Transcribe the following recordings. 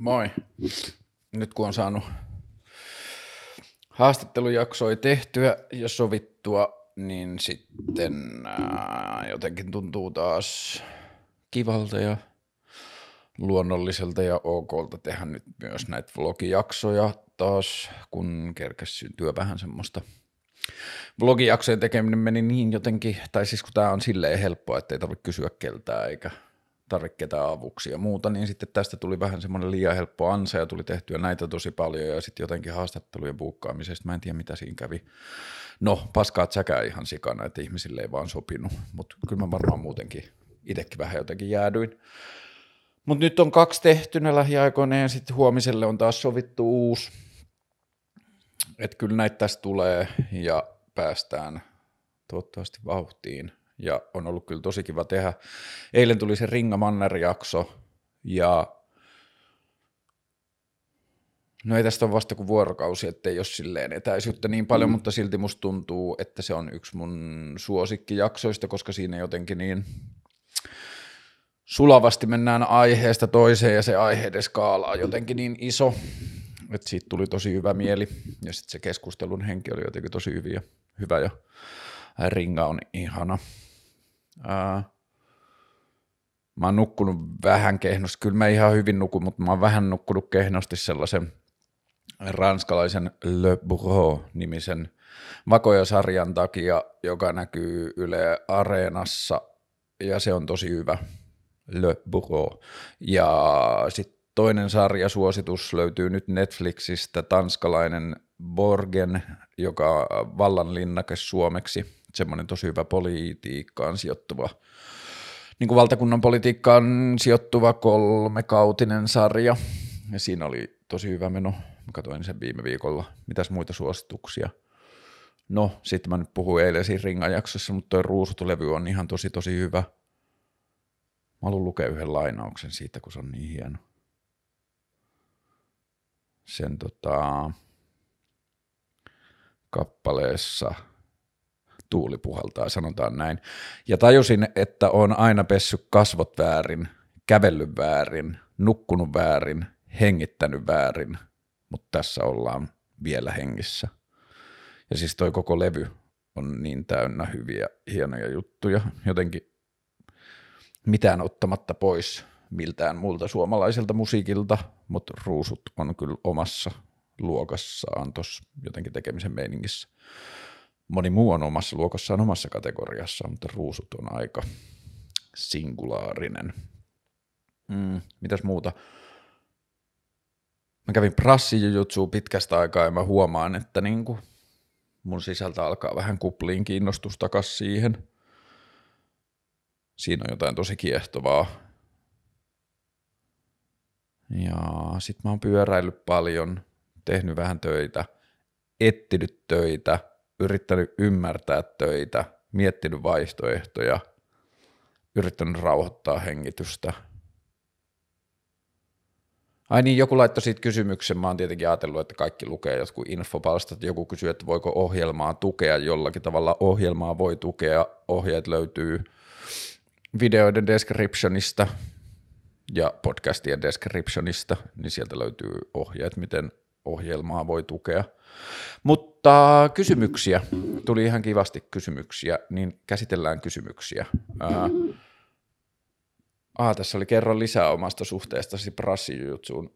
Moi. Nyt kun on saanut haastattelujaksoja tehtyä ja sovittua, niin sitten ää, jotenkin tuntuu taas kivalta ja luonnolliselta ja okolta tehdä nyt myös näitä vlogijaksoja taas, kun kerkesi syntyä vähän semmoista vlogijaksojen tekeminen meni niin jotenkin, tai siis kun tämä on silleen helppoa, että ei tarvitse kysyä keltään eikä tarvitse ketään avuksi ja muuta, niin sitten tästä tuli vähän semmoinen liian helppo ansa ja tuli tehtyä näitä tosi paljon ja sitten jotenkin haastattelujen buukkaamisesta, mä en tiedä mitä siinä kävi. No, paskaa säkää ihan sikana, että ihmisille ei vaan sopinut, mutta kyllä mä varmaan muutenkin itsekin vähän jotenkin jäädyin. Mutta nyt on kaksi tehtynä lähiaikoina ja sitten huomiselle on taas sovittu uusi. Että kyllä näitä tästä tulee ja päästään toivottavasti vauhtiin ja on ollut kyllä tosi kiva tehdä. Eilen tuli se Ringa Manner-jakso ja No ei tästä ole vasta kuin vuorokausi, ettei ole silleen etäisyyttä niin paljon, mm. mutta silti musta tuntuu, että se on yksi mun suosikkijaksoista, koska siinä jotenkin niin sulavasti mennään aiheesta toiseen ja se aiheiden skaala on jotenkin niin iso, että siitä tuli tosi hyvä mieli ja sitten se keskustelun henki oli jotenkin tosi hyviä, hyvä ja ringa on ihana. Mä oon nukkunut vähän kehnosti, kyllä mä ihan hyvin nukun, mutta mä oon vähän nukkunut kehnosti sellaisen ranskalaisen Le Bureau-nimisen vakoja-sarjan takia, joka näkyy Yle Areenassa, ja se on tosi hyvä, Le Bureau. Ja sitten toinen sarjasuositus löytyy nyt Netflixistä, tanskalainen Borgen, joka vallanlinnake suomeksi, semmoinen tosi hyvä politiikkaan sijoittuva, niin kuin valtakunnan politiikkaan sijoittuva kolmekautinen sarja. Ja siinä oli tosi hyvä meno. Mä katsoin sen viime viikolla. Mitäs muita suosituksia? No, sitten mä nyt puhuin eilen siinä ringajaksossa, mutta toi ruusutulevy on ihan tosi tosi hyvä. Mä haluan lukea yhden lainauksen siitä, kun se on niin hieno. Sen tota, kappaleessa – tuuli puhaltaa, sanotaan näin. Ja tajusin, että on aina pessy kasvot väärin, kävellyt väärin, nukkunut väärin, hengittänyt väärin, mutta tässä ollaan vielä hengissä. Ja siis toi koko levy on niin täynnä hyviä, hienoja juttuja, jotenkin mitään ottamatta pois miltään muulta suomalaiselta musiikilta, mutta ruusut on kyllä omassa luokassaan tuossa jotenkin tekemisen meiningissä moni muu on omassa luokassaan omassa kategoriassaan, mutta ruusut on aika singulaarinen. Mm, mitäs muuta? Mä kävin prassijujutsua pitkästä aikaa ja mä huomaan, että niinku mun sisältä alkaa vähän kupliin kiinnostus takas siihen. Siinä on jotain tosi kiehtovaa. Ja sit mä oon pyöräillyt paljon, tehnyt vähän töitä, ettinyt töitä – yrittänyt ymmärtää töitä, miettinyt vaihtoehtoja, yrittänyt rauhoittaa hengitystä. Ai niin, joku laittoi siitä kysymyksen, mä oon tietenkin ajatellut, että kaikki lukee jotkut infopalstat, joku kysyy, että voiko ohjelmaa tukea jollakin tavalla. Ohjelmaa voi tukea, ohjeet löytyy videoiden descriptionista ja podcastien descriptionista, niin sieltä löytyy ohjeet, miten ohjelmaa voi tukea. Mutta kysymyksiä, tuli ihan kivasti kysymyksiä, niin käsitellään kysymyksiä. Ää, ah, tässä oli kerran lisää omasta suhteestasi prassijutsuun.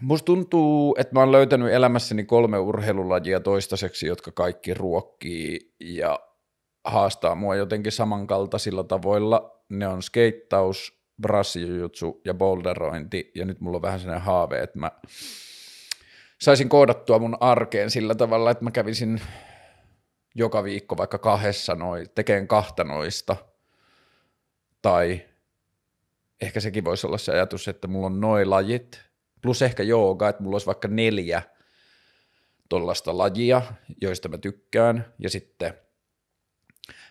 musta tuntuu, että mä oon löytänyt elämässäni kolme urheilulajia toistaiseksi, jotka kaikki ruokkii ja haastaa mua jotenkin samankaltaisilla tavoilla. Ne on skeittaus, brassijutsu ja boulderointi, ja nyt mulla on vähän sellainen haave, että mä saisin koodattua mun arkeen sillä tavalla, että mä kävisin joka viikko vaikka kahdessa noin, tekeen kahta noista, tai ehkä sekin voisi olla se ajatus, että mulla on noin lajit, plus ehkä jooga, että mulla olisi vaikka neljä tuollaista lajia, joista mä tykkään, ja sitten –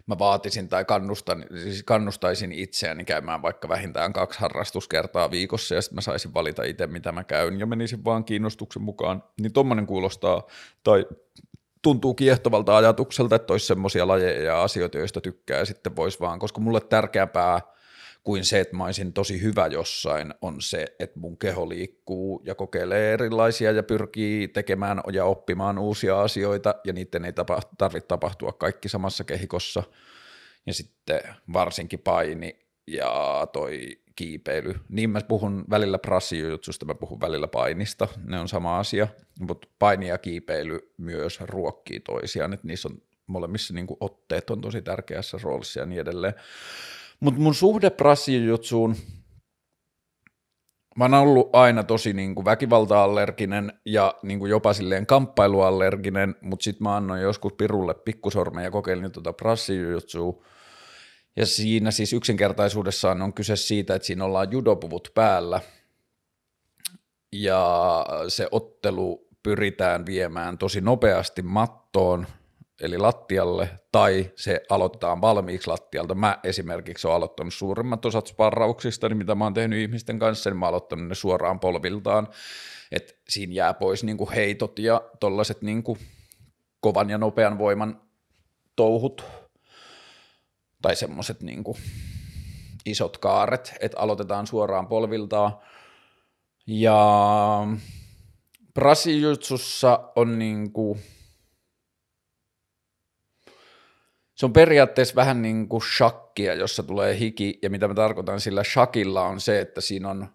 mä vaatisin tai kannustan, siis kannustaisin itseäni käymään vaikka vähintään kaksi harrastuskertaa viikossa ja sitten mä saisin valita itse, mitä mä käyn ja menisin vaan kiinnostuksen mukaan, niin tommonen kuulostaa tai tuntuu kiehtovalta ajatukselta, että olisi semmoisia lajeja ja asioita, joista tykkää ja sitten voisi vaan, koska mulle tärkeämpää kuin se, että mä olisin tosi hyvä jossain, on se, että mun keho liikkuu ja kokeilee erilaisia ja pyrkii tekemään ja oppimaan uusia asioita, ja niiden ei tarvitse tapahtua kaikki samassa kehikossa. Ja sitten varsinkin paini ja toi kiipeily. Niin mä puhun välillä prassijutsusta, mä puhun välillä painista, ne on sama asia, mutta paini ja kiipeily myös ruokkii toisiaan, että niissä on molemmissa niin otteet on tosi tärkeässä roolissa ja niin edelleen. Mutta mun suhde prassijutsuun, mä oon ollut aina tosi niin kuin väkivalta-allerginen ja niin kuin jopa silleen kamppailuallerginen, mutta sitten mä annoin joskus pirulle pikkusormen ja kokeilin tuota prassijutsua. Ja siinä siis yksinkertaisuudessaan on kyse siitä, että siinä ollaan judopuvut päällä ja se ottelu pyritään viemään tosi nopeasti mattoon eli lattialle, tai se aloitetaan valmiiksi lattialta. Mä esimerkiksi olen aloittanut suurimmat osat sparrauksista, niin mitä mä oon tehnyt ihmisten kanssa, niin mä oon aloittanut ne suoraan polviltaan, että siinä jää pois niinku heitot ja tollaiset niinku kovan ja nopean voiman touhut, tai semmoiset niinku isot kaaret, että aloitetaan suoraan polviltaan. Ja Brasijutsussa on niinku, se on periaatteessa vähän niin kuin shakkia, jossa tulee hiki, ja mitä mä tarkoitan sillä shakilla on se, että siinä on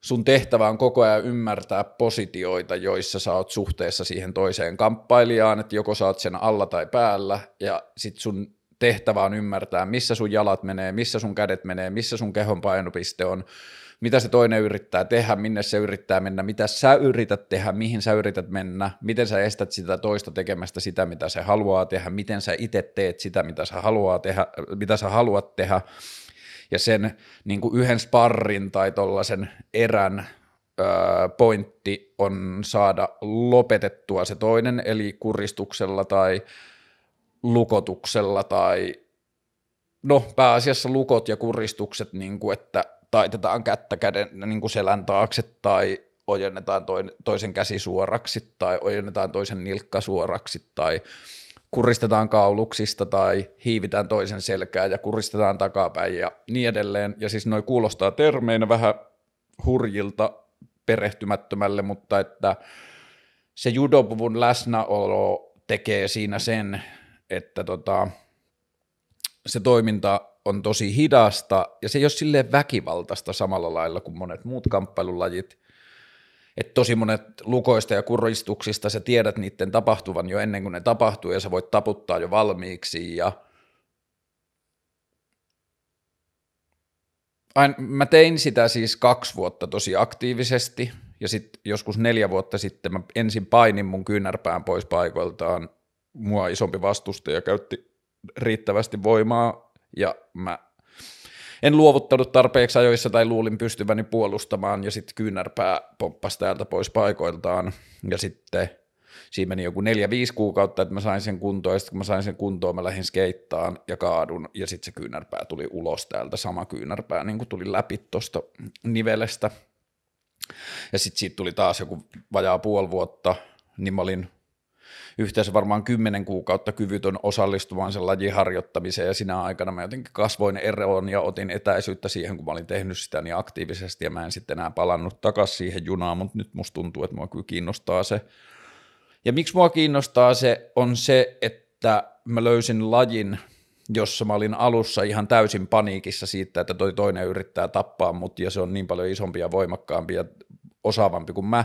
sun tehtävä on koko ajan ymmärtää positioita, joissa sä oot suhteessa siihen toiseen kamppailijaan, että joko sä oot sen alla tai päällä, ja sit sun tehtävä on ymmärtää, missä sun jalat menee, missä sun kädet menee, missä sun kehon painopiste on, mitä se toinen yrittää tehdä, minne se yrittää mennä, mitä sä yrität tehdä, mihin sä yrität mennä, miten sä estät sitä toista tekemästä sitä, mitä se haluaa tehdä, miten sä itse teet sitä, mitä sä, haluaa tehdä, mitä sä haluat tehdä, ja sen niin kuin yhden sparrin tai tuollaisen erän pointti on saada lopetettua se toinen, eli kuristuksella tai lukotuksella tai no pääasiassa lukot ja kuristukset, niin kuin, että taitetaan kättä käden niin kuin selän taakse tai ojennetaan toisen käsi suoraksi tai ojennetaan toisen nilkka suoraksi tai kuristetaan kauluksista tai hiivitään toisen selkää ja kuristetaan takapäin ja niin edelleen. Ja siis noi kuulostaa termeinä vähän hurjilta perehtymättömälle, mutta että se judopuvun läsnäolo tekee siinä sen, että tota, se toiminta on tosi hidasta ja se ei ole silleen väkivaltaista samalla lailla kuin monet muut kamppailulajit. Että tosi monet lukoista ja kuristuksista sä tiedät niiden tapahtuvan jo ennen kuin ne tapahtuu ja sä voit taputtaa jo valmiiksi ja Ain, mä tein sitä siis kaksi vuotta tosi aktiivisesti ja sitten joskus neljä vuotta sitten mä ensin painin mun kyynärpään pois paikoiltaan. Mua isompi vastustaja käytti riittävästi voimaa ja mä en luovuttanut tarpeeksi ajoissa tai luulin pystyväni puolustamaan ja sitten kyynärpää pomppasi täältä pois paikoiltaan. Ja sitten siinä meni joku neljä, viisi kuukautta, että mä sain sen kuntoon, ja sitten kun mä sain sen kuntoon, mä lähdin skeittaan ja kaadun, ja sitten se kyynärpää tuli ulos täältä, sama kyynärpää niin kuin tuli läpi tuosta nivelestä. Ja sitten siitä tuli taas joku vajaa puoli vuotta, niin mä olin yhteensä varmaan kymmenen kuukautta kyvytön osallistumaan sen lajin harjoittamiseen ja sinä aikana mä jotenkin kasvoin eroon ja otin etäisyyttä siihen, kun mä olin tehnyt sitä niin aktiivisesti ja mä en sitten enää palannut takaisin siihen junaan, mutta nyt musta tuntuu, että mua kyllä kiinnostaa se. Ja miksi mua kiinnostaa se on se, että mä löysin lajin, jossa mä olin alussa ihan täysin paniikissa siitä, että toi toinen yrittää tappaa mut ja se on niin paljon isompi ja voimakkaampi ja osaavampi kuin mä,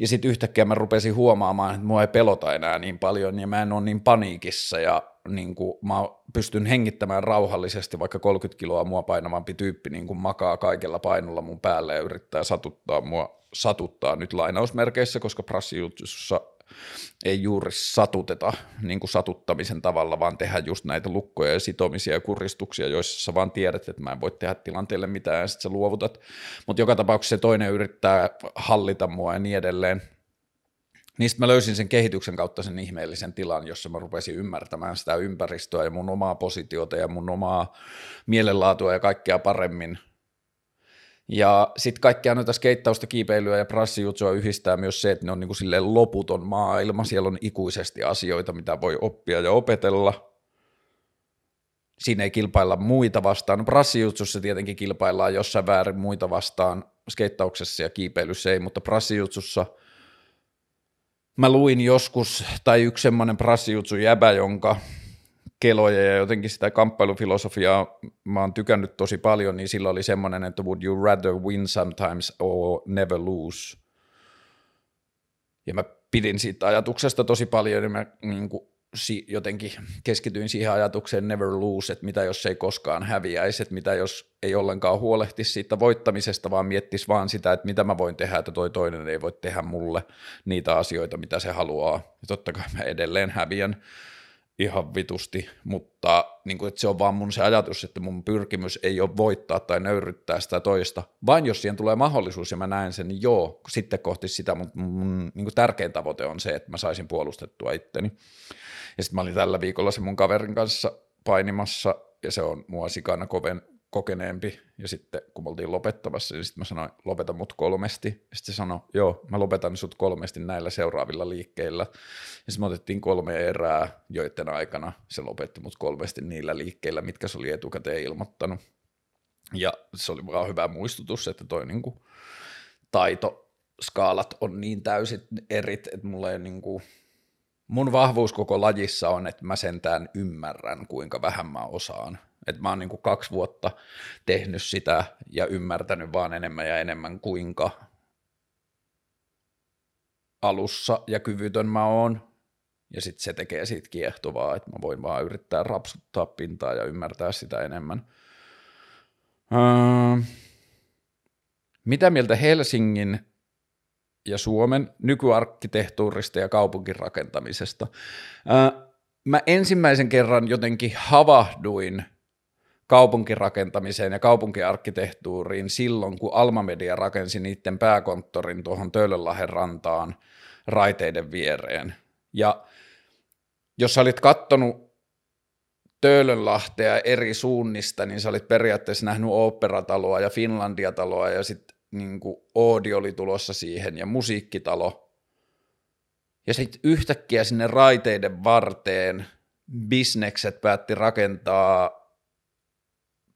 ja sitten yhtäkkiä mä rupesin huomaamaan, että mua ei pelota enää niin paljon ja mä en ole niin paniikissa ja niin kuin mä pystyn hengittämään rauhallisesti, vaikka 30 kiloa mua painavampi tyyppi niin kuin makaa kaikella painolla mun päälle ja yrittää satuttaa mua, satuttaa nyt lainausmerkeissä, koska prassijutussa ei juuri satuteta niin kuin satuttamisen tavalla, vaan tehdä just näitä lukkoja ja sitomisia ja kuristuksia, joissa sä vaan tiedät, että mä en voi tehdä tilanteelle mitään ja sitten sä luovutat. Mutta joka tapauksessa se toinen yrittää hallita mua ja niin edelleen. Niistä mä löysin sen kehityksen kautta sen ihmeellisen tilan, jossa mä rupesin ymmärtämään sitä ympäristöä ja mun omaa positiota ja mun omaa mielenlaatua ja kaikkea paremmin – ja sitten kaikkea noita skeittausta, kiipeilyä ja prassijutsua yhdistää myös se, että ne on niinku silleen loputon maailma. Siellä on ikuisesti asioita, mitä voi oppia ja opetella. siinä ei kilpailla muita vastaan. No brassijutsussa tietenkin kilpaillaan jossain väärin muita vastaan, skeittauksessa ja kiipeilyssä ei, mutta brassijutsussa mä luin joskus, tai yksi semmoinen brassijutsu jäbä, jonka keloja ja jotenkin sitä kamppailufilosofiaa mä oon tykännyt tosi paljon, niin sillä oli semmoinen, että would you rather win sometimes or never lose. Ja mä pidin siitä ajatuksesta tosi paljon, niin mä niin kuin, si, jotenkin keskityin siihen ajatukseen never lose, että mitä jos ei koskaan häviäisi, että mitä jos ei ollenkaan huolehtisi siitä voittamisesta, vaan miettisi vaan sitä, että mitä mä voin tehdä, että toi toinen ei voi tehdä mulle niitä asioita, mitä se haluaa. Ja totta kai mä edelleen häviän ihan vitusti, mutta niin kuin, että se on vaan mun se ajatus, että mun pyrkimys ei ole voittaa tai nöyryttää sitä toista, vain jos siihen tulee mahdollisuus ja mä näen sen, niin joo, sitten kohti sitä, mutta mun niin kuin tärkein tavoite on se, että mä saisin puolustettua itteni. Ja sitten mä olin tällä viikolla se mun kaverin kanssa painimassa, ja se on mua sikana koven, kokeneempi, ja sitten kun me oltiin lopettamassa, niin sitten mä sanoin, lopeta mut kolmesti, sitten se sanoi, joo, mä lopetan sut kolmesti näillä seuraavilla liikkeillä, ja sitten me otettiin kolme erää, joiden aikana se lopetti mut kolmesti niillä liikkeillä, mitkä se oli etukäteen ilmoittanut, ja se oli vaan hyvä muistutus, että toi niinku taito, skaalat on niin täysin erit, että mulla ei niinku, mun vahvuus koko lajissa on, että mä sentään ymmärrän, kuinka vähän mä osaan. Että mä oon niin kuin kaksi vuotta tehnyt sitä ja ymmärtänyt vaan enemmän ja enemmän, kuinka alussa ja kyvytön mä oon. Ja sitten se tekee siitä kiehtovaa, että mä voin vaan yrittää rapsuttaa pintaa ja ymmärtää sitä enemmän. Öö, mitä mieltä Helsingin ja Suomen nykyarkkitehtuurista ja kaupunkirakentamisesta. Mä ensimmäisen kerran jotenkin havahduin kaupunkirakentamiseen ja kaupunkiarkkitehtuuriin silloin, kun Alma Media rakensi niiden pääkonttorin tuohon Töölönlahden rantaan raiteiden viereen. Ja jos sä olit kattonut Töölönlahtea eri suunnista, niin sä olit periaatteessa nähnyt oopperataloa ja Finlandia-taloa ja sitten niin Oodi oli tulossa siihen ja musiikkitalo. Ja sitten yhtäkkiä sinne raiteiden varteen bisnekset päätti rakentaa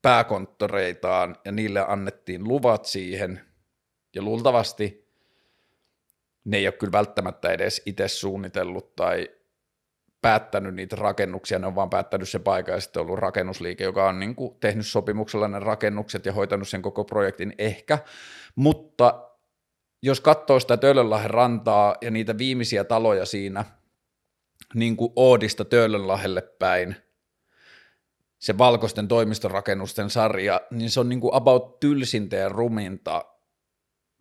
pääkonttoreitaan ja niille annettiin luvat siihen. Ja luultavasti ne ei ole kyllä välttämättä edes itse suunnitellut tai päättänyt niitä rakennuksia, ne on vaan päättänyt se paikka ja sitten ollut rakennusliike, joka on niin kuin tehnyt sopimuksella ne rakennukset ja hoitanut sen koko projektin ehkä, mutta jos katsoo sitä Töölönlahden rantaa ja niitä viimeisiä taloja siinä niin kuin Oodista Töölönlahdelle päin, se valkoisten toimistorakennusten sarja, niin se on niin kuin about tylsintä ja ruminta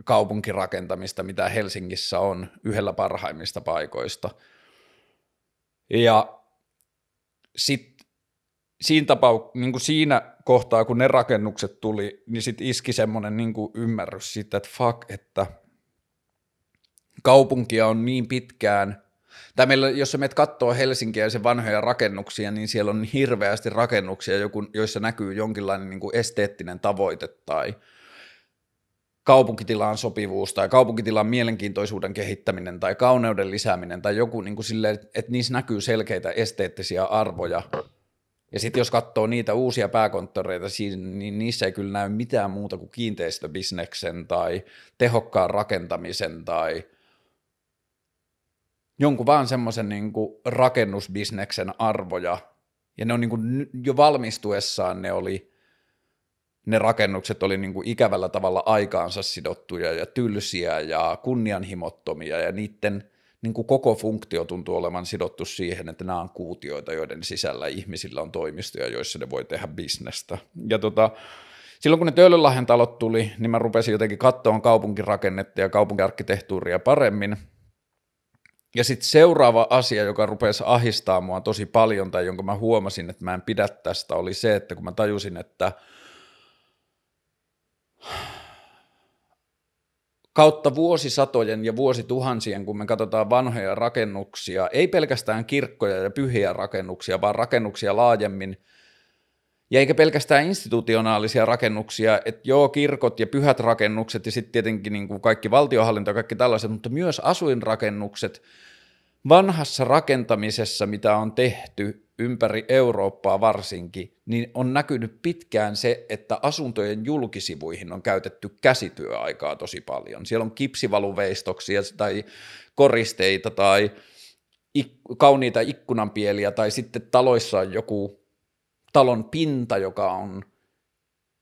kaupunkirakentamista, mitä Helsingissä on yhdellä parhaimmista paikoista – ja sitten siinä, tapau- niin kuin siinä kohtaa, kun ne rakennukset tuli, niin sitten iski semmoinen niin ymmärrys siitä, että fuck, että kaupunkia on niin pitkään, tai meillä, jos sä menet katsoo Helsinkiä ja sen vanhoja rakennuksia, niin siellä on hirveästi rakennuksia, joissa näkyy jonkinlainen niin kuin esteettinen tavoite tai – kaupunkitilaan sopivuus tai kaupunkitilan mielenkiintoisuuden kehittäminen tai kauneuden lisääminen tai joku niin kuin sille, että niissä näkyy selkeitä esteettisiä arvoja. Ja sitten jos katsoo niitä uusia pääkonttoreita, niin niissä ei kyllä näy mitään muuta kuin kiinteistöbisneksen tai tehokkaan rakentamisen tai jonkun vaan semmoisen niin rakennusbisneksen arvoja. Ja ne on niin kuin jo valmistuessaan ne oli – ne rakennukset oli niin kuin ikävällä tavalla aikaansa sidottuja ja tylsiä ja kunnianhimottomia ja niiden niin kuin koko funktio tuntuu olevan sidottu siihen, että nämä on kuutioita, joiden sisällä ihmisillä on toimistoja, joissa ne voi tehdä bisnestä. Ja tota, silloin kun ne Töölönlahden talot tuli, niin mä rupesin jotenkin katsomaan kaupunkirakennetta ja kaupunkiarkkitehtuuria paremmin. Ja sitten seuraava asia, joka rupesi ahistaa mua tosi paljon tai jonka mä huomasin, että mä en pidä tästä, oli se, että kun mä tajusin, että – kautta vuosisatojen ja vuosituhansien, kun me katsotaan vanhoja rakennuksia, ei pelkästään kirkkoja ja pyhiä rakennuksia, vaan rakennuksia laajemmin, ja eikä pelkästään institutionaalisia rakennuksia, että joo, kirkot ja pyhät rakennukset ja sitten tietenkin niin kuin kaikki valtiohallinto ja kaikki tällaiset, mutta myös asuinrakennukset vanhassa rakentamisessa, mitä on tehty, ympäri Eurooppaa varsinkin, niin on näkynyt pitkään se, että asuntojen julkisivuihin on käytetty käsityöaikaa tosi paljon. Siellä on kipsivaluveistoksia tai koristeita tai ik- kauniita ikkunanpieliä tai sitten taloissa on joku talon pinta, joka on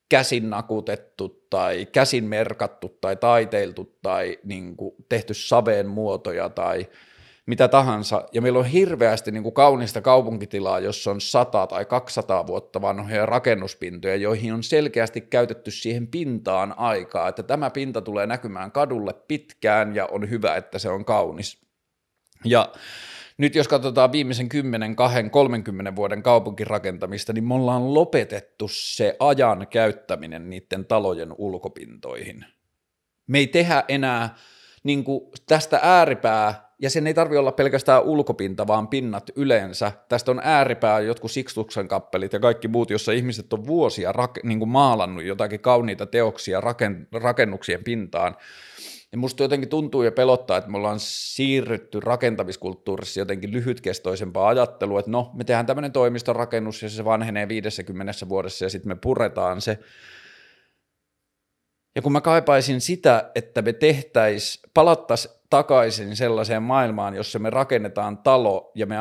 käsin nakutettu tai käsin merkattu tai taiteiltu tai niin kuin tehty saveen muotoja tai mitä tahansa, ja meillä on hirveästi niin kuin kaunista kaupunkitilaa, jossa on 100 tai 200 vuotta vanhoja rakennuspintoja, joihin on selkeästi käytetty siihen pintaan aikaa, että tämä pinta tulee näkymään kadulle pitkään, ja on hyvä, että se on kaunis. Ja nyt jos katsotaan viimeisen 10, 2, 30 vuoden kaupunkirakentamista, niin me ollaan lopetettu se ajan käyttäminen niiden talojen ulkopintoihin. Me ei tehdä enää niin kuin tästä ääripää, ja sen ei tarvi olla pelkästään ulkopinta, vaan pinnat yleensä. Tästä on ääripää jotkut Sixtuksen kappelit ja kaikki muut, jossa ihmiset on vuosia rak- niin kuin maalannut jotakin kauniita teoksia raken- rakennuksien pintaan, ja musta jotenkin tuntuu ja pelottaa, että me ollaan siirrytty rakentamiskulttuurissa jotenkin lyhytkestoisempaa ajattelua, että no, me tehdään tämmöinen toimistorakennus ja se vanhenee 50 vuodessa ja sitten me puretaan se. Ja kun mä kaipaisin sitä, että me tehtäis, palattaisiin takaisin sellaiseen maailmaan, jossa me rakennetaan talo ja me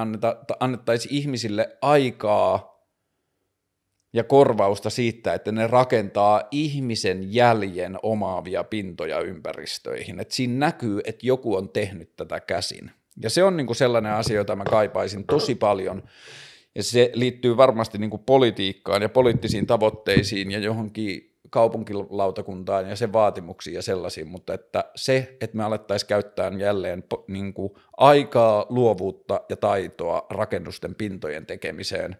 annettaisiin ihmisille aikaa ja korvausta siitä, että ne rakentaa ihmisen jäljen omaavia pintoja ympäristöihin. Et siinä näkyy, että joku on tehnyt tätä käsin. Ja se on niinku sellainen asia, jota mä kaipaisin tosi paljon. Ja se liittyy varmasti niinku politiikkaan ja poliittisiin tavoitteisiin ja johonkin kaupunkilautakuntaan ja sen vaatimuksiin ja sellaisiin, mutta että se, että me alettaisiin käyttää jälleen niin kuin aikaa, luovuutta ja taitoa rakennusten pintojen tekemiseen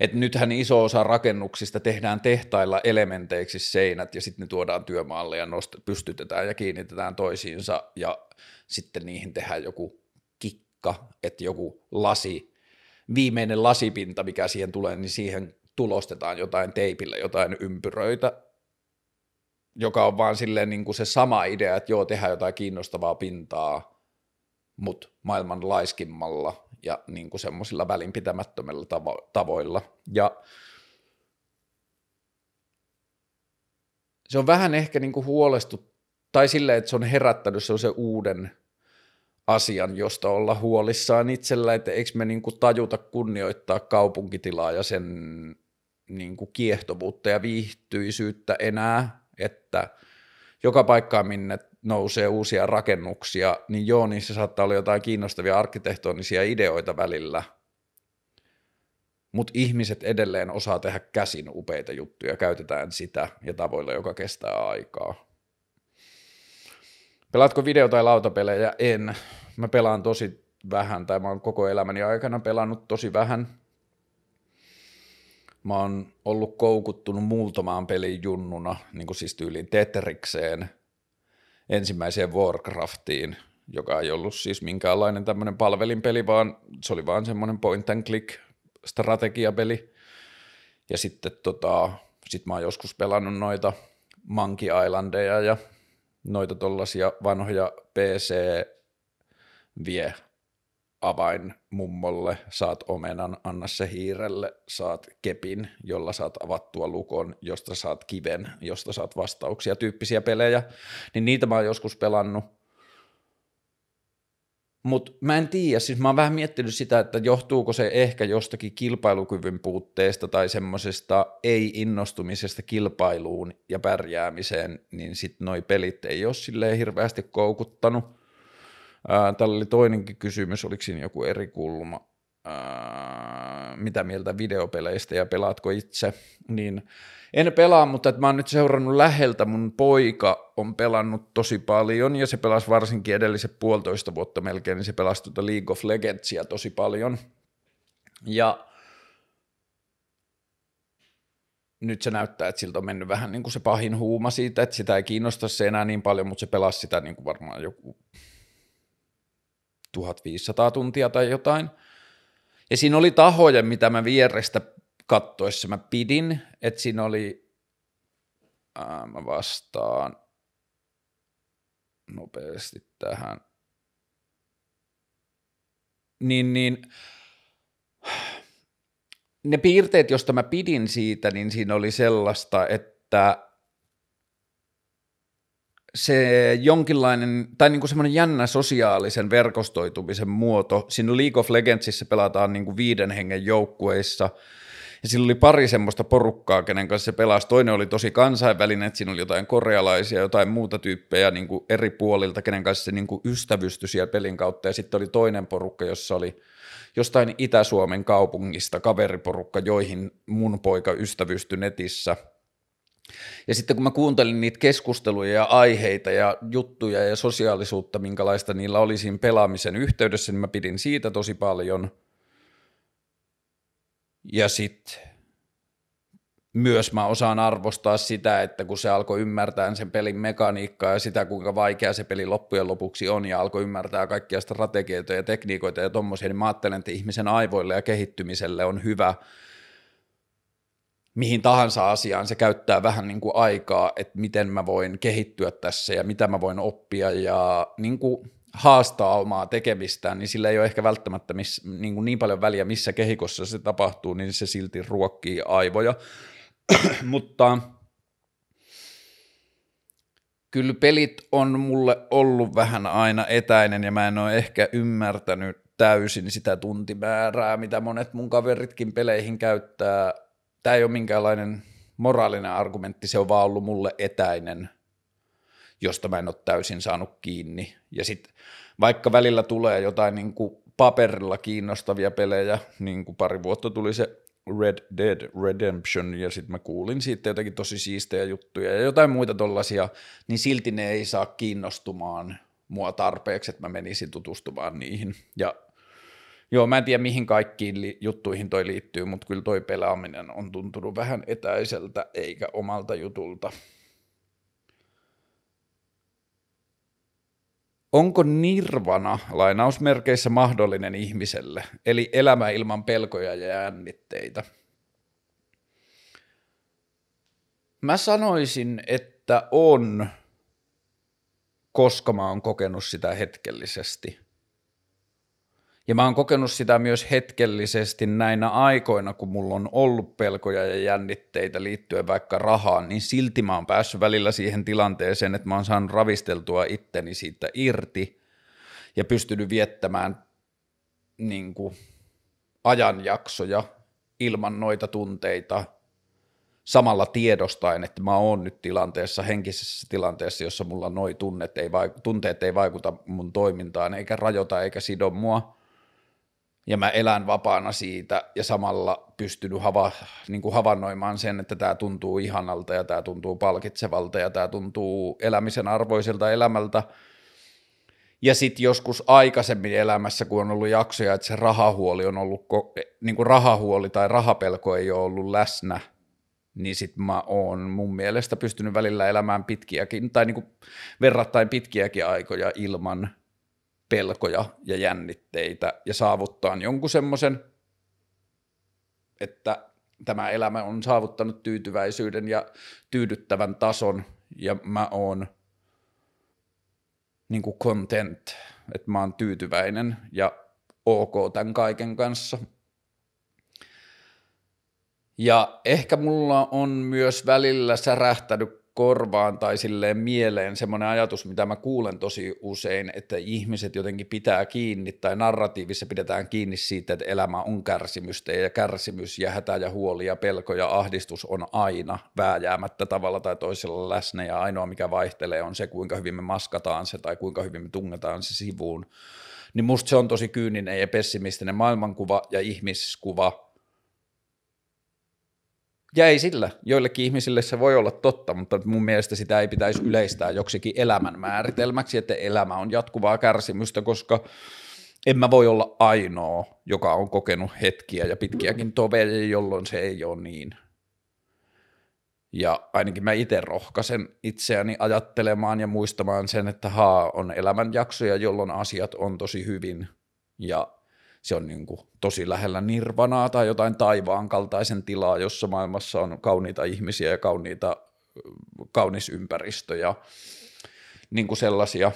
et nythän iso osa rakennuksista tehdään tehtailla elementeiksi seinät ja sitten ne tuodaan työmaalle ja nost- pystytetään ja kiinnitetään toisiinsa ja sitten niihin tehdään joku kikka, että joku lasi, viimeinen lasipinta, mikä siihen tulee, niin siihen tulostetaan jotain teipillä, jotain ympyröitä, joka on vaan silleen niin kuin se sama idea, että joo, tehdään jotain kiinnostavaa pintaa, mutta maailman laiskimmalla ja niin kuin semmoisilla välinpitämättömillä tavo- tavoilla. Ja se on vähän ehkä niin kuin huolestut, tai silleen, että se on herättänyt se uuden asian, josta olla huolissaan itsellä, että eikö me niin kuin tajuta kunnioittaa kaupunkitilaa ja sen niin kuin kiehtovuutta ja viihtyisyyttä enää, että joka paikkaan, minne nousee uusia rakennuksia, niin joo, niissä saattaa olla jotain kiinnostavia arkkitehtonisia ideoita välillä, mutta ihmiset edelleen osaa tehdä käsin upeita juttuja, käytetään sitä ja tavoilla, joka kestää aikaa. Pelaatko video- tai lautapelejä? En. Mä pelaan tosi vähän, tai mä oon koko elämäni aikana pelannut tosi vähän. Mä oon ollut koukuttunut muutamaan pelin junnuna, niin kuin siis tyyliin Tetrikseen – ensimmäiseen Warcraftiin, joka ei ollut siis minkäänlainen tämmöinen palvelinpeli, vaan se oli vaan semmoinen point and click strategiapeli. Ja sitten tota, sit mä oon joskus pelannut noita Monkey Islandeja ja noita tollasia vanhoja PC vie avain mummolle, saat omenan, anna se hiirelle, saat kepin, jolla saat avattua lukon, josta saat kiven, josta saat vastauksia, tyyppisiä pelejä, niin niitä mä oon joskus pelannut. Mutta mä en tiedä, siis mä oon vähän miettinyt sitä, että johtuuko se ehkä jostakin kilpailukyvyn puutteesta tai semmoisesta ei-innostumisesta kilpailuun ja pärjäämiseen, niin sitten noi pelit ei ole silleen hirveästi koukuttanut Ää, tällä oli toinenkin kysymys, oliko siinä joku eri kulma, mitä mieltä videopeleistä ja pelaatko itse, niin en pelaa, mutta että mä oon nyt seurannut läheltä, mun poika on pelannut tosi paljon ja se pelasi varsinkin edelliset puolitoista vuotta melkein, niin se pelasi tuota League of Legendsia tosi paljon. Ja nyt se näyttää, että siltä on mennyt vähän niin kuin se pahin huuma siitä, että sitä ei kiinnosta se enää niin paljon, mutta se pelasi sitä niin kuin varmaan joku 1500 tuntia tai jotain. Ja siinä oli tahoja, mitä mä vierestä kattoissa mä pidin, että siinä oli, ää, mä vastaan nopeasti tähän, niin, niin ne piirteet, josta mä pidin siitä, niin siinä oli sellaista, että se jonkinlainen, tai niin kuin semmoinen jännä sosiaalisen verkostoitumisen muoto. Siinä League of Legendsissa pelataan niin kuin viiden hengen joukkueissa, ja sillä oli pari semmoista porukkaa, kenen kanssa se pelasi. Toinen oli tosi kansainvälinen, että siinä oli jotain korealaisia, jotain muuta tyyppejä niin kuin eri puolilta, kenen kanssa se niin kuin ystävystyi siellä pelin kautta. Ja sitten oli toinen porukka, jossa oli jostain Itä-Suomen kaupungista kaveriporukka, joihin mun poika ystävystyi netissä – ja sitten kun mä kuuntelin niitä keskusteluja ja aiheita ja juttuja ja sosiaalisuutta, minkälaista niillä oli siinä pelaamisen yhteydessä, niin mä pidin siitä tosi paljon. Ja sitten myös mä osaan arvostaa sitä, että kun se alkoi ymmärtää sen pelin mekaniikkaa ja sitä, kuinka vaikea se peli loppujen lopuksi on ja alkoi ymmärtää kaikkia strategioita ja tekniikoita ja tommosia, niin mä ajattelen, että ihmisen aivoille ja kehittymiselle on hyvä – mihin tahansa asiaan se käyttää vähän niin kuin aikaa, että miten mä voin kehittyä tässä ja mitä mä voin oppia ja niin kuin haastaa omaa tekemistään, niin sillä ei ole ehkä välttämättä miss, niin, kuin niin paljon väliä, missä kehikossa se tapahtuu, niin se silti ruokkii aivoja. Mutta kyllä pelit on mulle ollut vähän aina etäinen ja mä en ole ehkä ymmärtänyt täysin sitä tuntimäärää, mitä monet mun kaveritkin peleihin käyttää tämä ei ole minkäänlainen moraalinen argumentti, se on vaan ollut mulle etäinen, josta mä en ole täysin saanut kiinni. Ja sitten vaikka välillä tulee jotain niin kuin paperilla kiinnostavia pelejä, niin kuin pari vuotta tuli se Red Dead Redemption, ja sitten mä kuulin siitä jotakin tosi siistejä juttuja ja jotain muita tollasia, niin silti ne ei saa kiinnostumaan mua tarpeeksi, että mä menisin tutustumaan niihin. Ja Joo, mä en tiedä mihin kaikkiin li- juttuihin toi liittyy, mutta kyllä toi pelaaminen on tuntunut vähän etäiseltä eikä omalta jutulta. Onko nirvana lainausmerkeissä mahdollinen ihmiselle, eli elämä ilman pelkoja ja jännitteitä? Mä sanoisin, että on, koska mä oon kokenut sitä hetkellisesti – ja mä oon kokenut sitä myös hetkellisesti näinä aikoina, kun mulla on ollut pelkoja ja jännitteitä liittyen vaikka rahaan, niin silti mä oon päässyt välillä siihen tilanteeseen, että mä oon saanut ravisteltua itteni siitä irti ja pystynyt viettämään niin kuin, ajanjaksoja ilman noita tunteita samalla tiedostaen, että mä oon nyt tilanteessa, henkisessä tilanteessa, jossa mulla noi tunnet ei vaiku- tunteet ei vaikuta mun toimintaan, eikä rajoita, eikä sido mua, ja mä elän vapaana siitä ja samalla pystynyt hava, niin kuin havainnoimaan sen, että tämä tuntuu ihanalta ja tämä tuntuu palkitsevalta ja tämä tuntuu elämisen arvoiselta elämältä. Ja sitten joskus aikaisemmin elämässä, kun on ollut jaksoja, että se rahahuoli on ollut, niin kuin rahahuoli tai rahapelko ei ole ollut läsnä, niin sitten mä oon mun mielestä pystynyt välillä elämään pitkiäkin, tai niin kuin verrattain pitkiäkin aikoja ilman – pelkoja ja jännitteitä ja saavuttaa jonkun semmoisen, että tämä elämä on saavuttanut tyytyväisyyden ja tyydyttävän tason ja mä oon niin kuin content, että mä oon tyytyväinen ja ok tämän kaiken kanssa. Ja ehkä mulla on myös välillä särähtänyt korvaan tai silleen mieleen semmoinen ajatus, mitä mä kuulen tosi usein, että ihmiset jotenkin pitää kiinni tai narratiivissa pidetään kiinni siitä, että elämä on kärsimystä ja kärsimys ja hätä ja huoli ja pelko ja ahdistus on aina vääjäämättä tavalla tai toisella läsnä ja ainoa mikä vaihtelee on se, kuinka hyvin me maskataan se tai kuinka hyvin me tungetaan se sivuun. Niin musta se on tosi kyyninen ja pessimistinen maailmankuva ja ihmiskuva, ja ei sillä. Joillekin ihmisille se voi olla totta, mutta mun mielestä sitä ei pitäisi yleistää joksikin elämän määritelmäksi, että elämä on jatkuvaa kärsimystä, koska en mä voi olla ainoa, joka on kokenut hetkiä ja pitkiäkin toveja, jolloin se ei ole niin. Ja ainakin mä itse rohkaisen itseäni ajattelemaan ja muistamaan sen, että haa, on elämänjaksoja, jolloin asiat on tosi hyvin ja se on niin kuin tosi lähellä nirvanaa tai jotain taivaan kaltaisen tilaa, jossa maailmassa on kauniita ihmisiä ja kauniita, kaunis ympäristö ja niin kuin sellaisia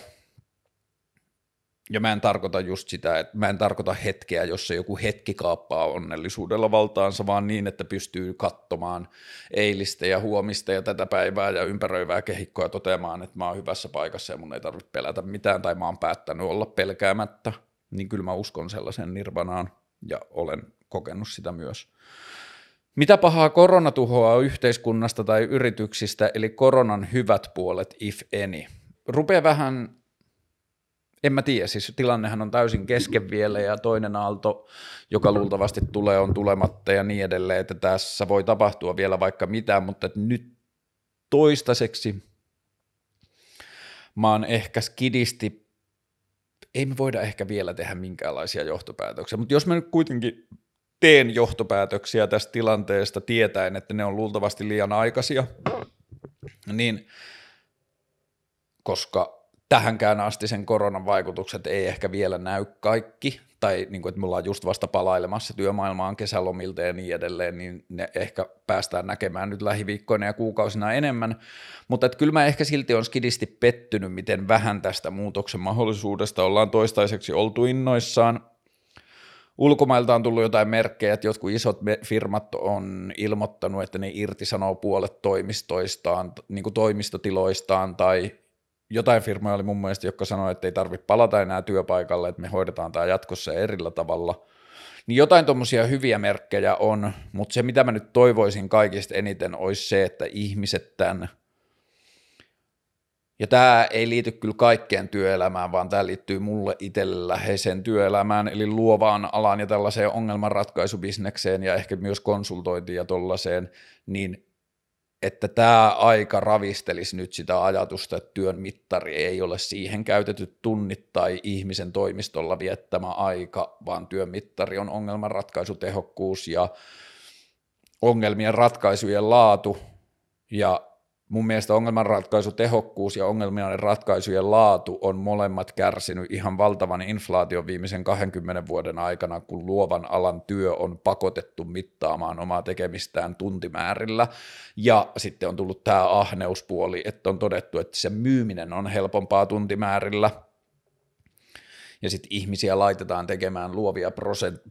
Ja mä en tarkoita just sitä, että mä en tarkoita hetkeä, jossa joku hetki kaappaa onnellisuudella valtaansa, vaan niin, että pystyy katsomaan eilistä ja huomista ja tätä päivää ja ympäröivää kehikkoa toteamaan, että mä oon hyvässä paikassa ja mun ei tarvitse pelätä mitään tai mä oon päättänyt olla pelkäämättä. Niin kyllä mä uskon sellaisen nirvanaan ja olen kokenut sitä myös. Mitä pahaa korona tuhoaa yhteiskunnasta tai yrityksistä, eli koronan hyvät puolet, if any? Rupee vähän en mä tiedä, siis tilannehan on täysin kesken vielä ja toinen aalto, joka luultavasti tulee, on tulematta ja niin edelleen, että tässä voi tapahtua vielä vaikka mitään, mutta että nyt toistaiseksi mä oon ehkä skidisti, ei me voida ehkä vielä tehdä minkäänlaisia johtopäätöksiä, mutta jos mä nyt kuitenkin teen johtopäätöksiä tästä tilanteesta tietäen, että ne on luultavasti liian aikaisia, niin koska tähänkään asti sen koronan vaikutukset ei ehkä vielä näy kaikki, tai niin kuin, että me ollaan just vasta palailemassa työmaailmaan kesälomilta ja niin edelleen, niin ne ehkä päästään näkemään nyt lähiviikkoina ja kuukausina enemmän, mutta että kyllä mä ehkä silti on skidisti pettynyt, miten vähän tästä muutoksen mahdollisuudesta ollaan toistaiseksi oltu innoissaan. Ulkomailta on tullut jotain merkkejä, että jotkut isot firmat on ilmoittanut, että ne irtisanoo puolet toimistoistaan, niin kuin toimistotiloistaan tai jotain firmoja oli mun mielestä, jotka sanoi, että ei tarvitse palata enää työpaikalle, että me hoidetaan tämä jatkossa erillä tavalla. Niin jotain tuommoisia hyviä merkkejä on, mutta se mitä mä nyt toivoisin kaikista eniten olisi se, että ihmiset tämän, ja tämä ei liity kyllä kaikkeen työelämään, vaan tämä liittyy mulle itselle läheiseen työelämään, eli luovaan alaan ja tällaiseen ongelmanratkaisubisnekseen ja ehkä myös konsultointiin ja tollaiseen, niin että tämä aika ravistelisi nyt sitä ajatusta, että työn mittari ei ole siihen käytetyt tunnit tai ihmisen toimistolla viettämä aika, vaan työn mittari on ongelmanratkaisutehokkuus ja ongelmien ratkaisujen laatu. Ja mun mielestä ongelmanratkaisutehokkuus ja ongelmien ratkaisujen laatu on molemmat kärsinyt ihan valtavan inflaation viimeisen 20 vuoden aikana, kun luovan alan työ on pakotettu mittaamaan omaa tekemistään tuntimäärillä. Ja sitten on tullut tämä ahneuspuoli, että on todettu, että se myyminen on helpompaa tuntimäärillä – ja sitten ihmisiä laitetaan tekemään luovia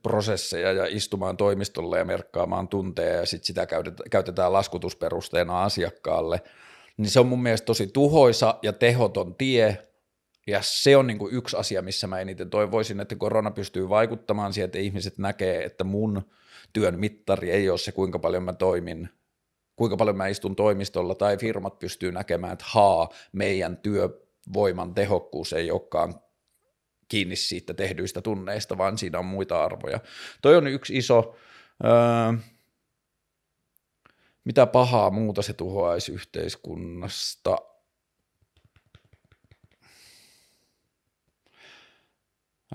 prosesseja ja istumaan toimistolle ja merkkaamaan tunteja ja sitten sitä käytetään laskutusperusteena asiakkaalle, niin se on mun mielestä tosi tuhoisa ja tehoton tie, ja se on niin kuin yksi asia, missä mä eniten toivoisin, että korona pystyy vaikuttamaan siihen, että ihmiset näkee, että mun työn mittari ei ole se, kuinka paljon mä toimin, kuinka paljon mä istun toimistolla, tai firmat pystyy näkemään, että haa, meidän työvoiman tehokkuus ei olekaan kiinni siitä tehdyistä tunneista, vaan siinä on muita arvoja. Toi on yksi iso, öö, mitä pahaa muuta se tuhoaisi yhteiskunnasta.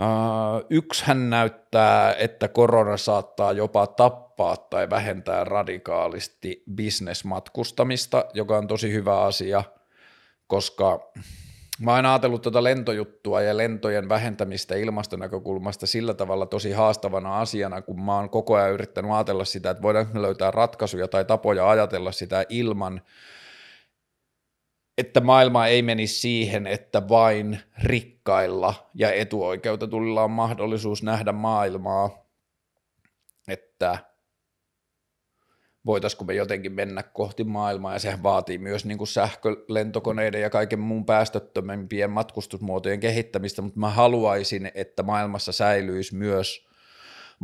Uh, yksi hän näyttää, että korona saattaa jopa tappaa tai vähentää radikaalisti bisnesmatkustamista, joka on tosi hyvä asia, koska Mä oon ajatellut tuota lentojuttua ja lentojen vähentämistä ilmastonäkökulmasta sillä tavalla tosi haastavana asiana, kun mä oon koko ajan yrittänyt ajatella sitä, että voidaanko me löytää ratkaisuja tai tapoja ajatella sitä ilman, että maailma ei menisi siihen, että vain rikkailla ja etuoikeutetuilla on mahdollisuus nähdä maailmaa, että – voitaisiko me jotenkin mennä kohti maailmaa, ja sehän vaatii myös niin kuin sähkölentokoneiden ja kaiken muun päästöttömämpien matkustusmuotojen kehittämistä, mutta mä haluaisin, että maailmassa säilyisi myös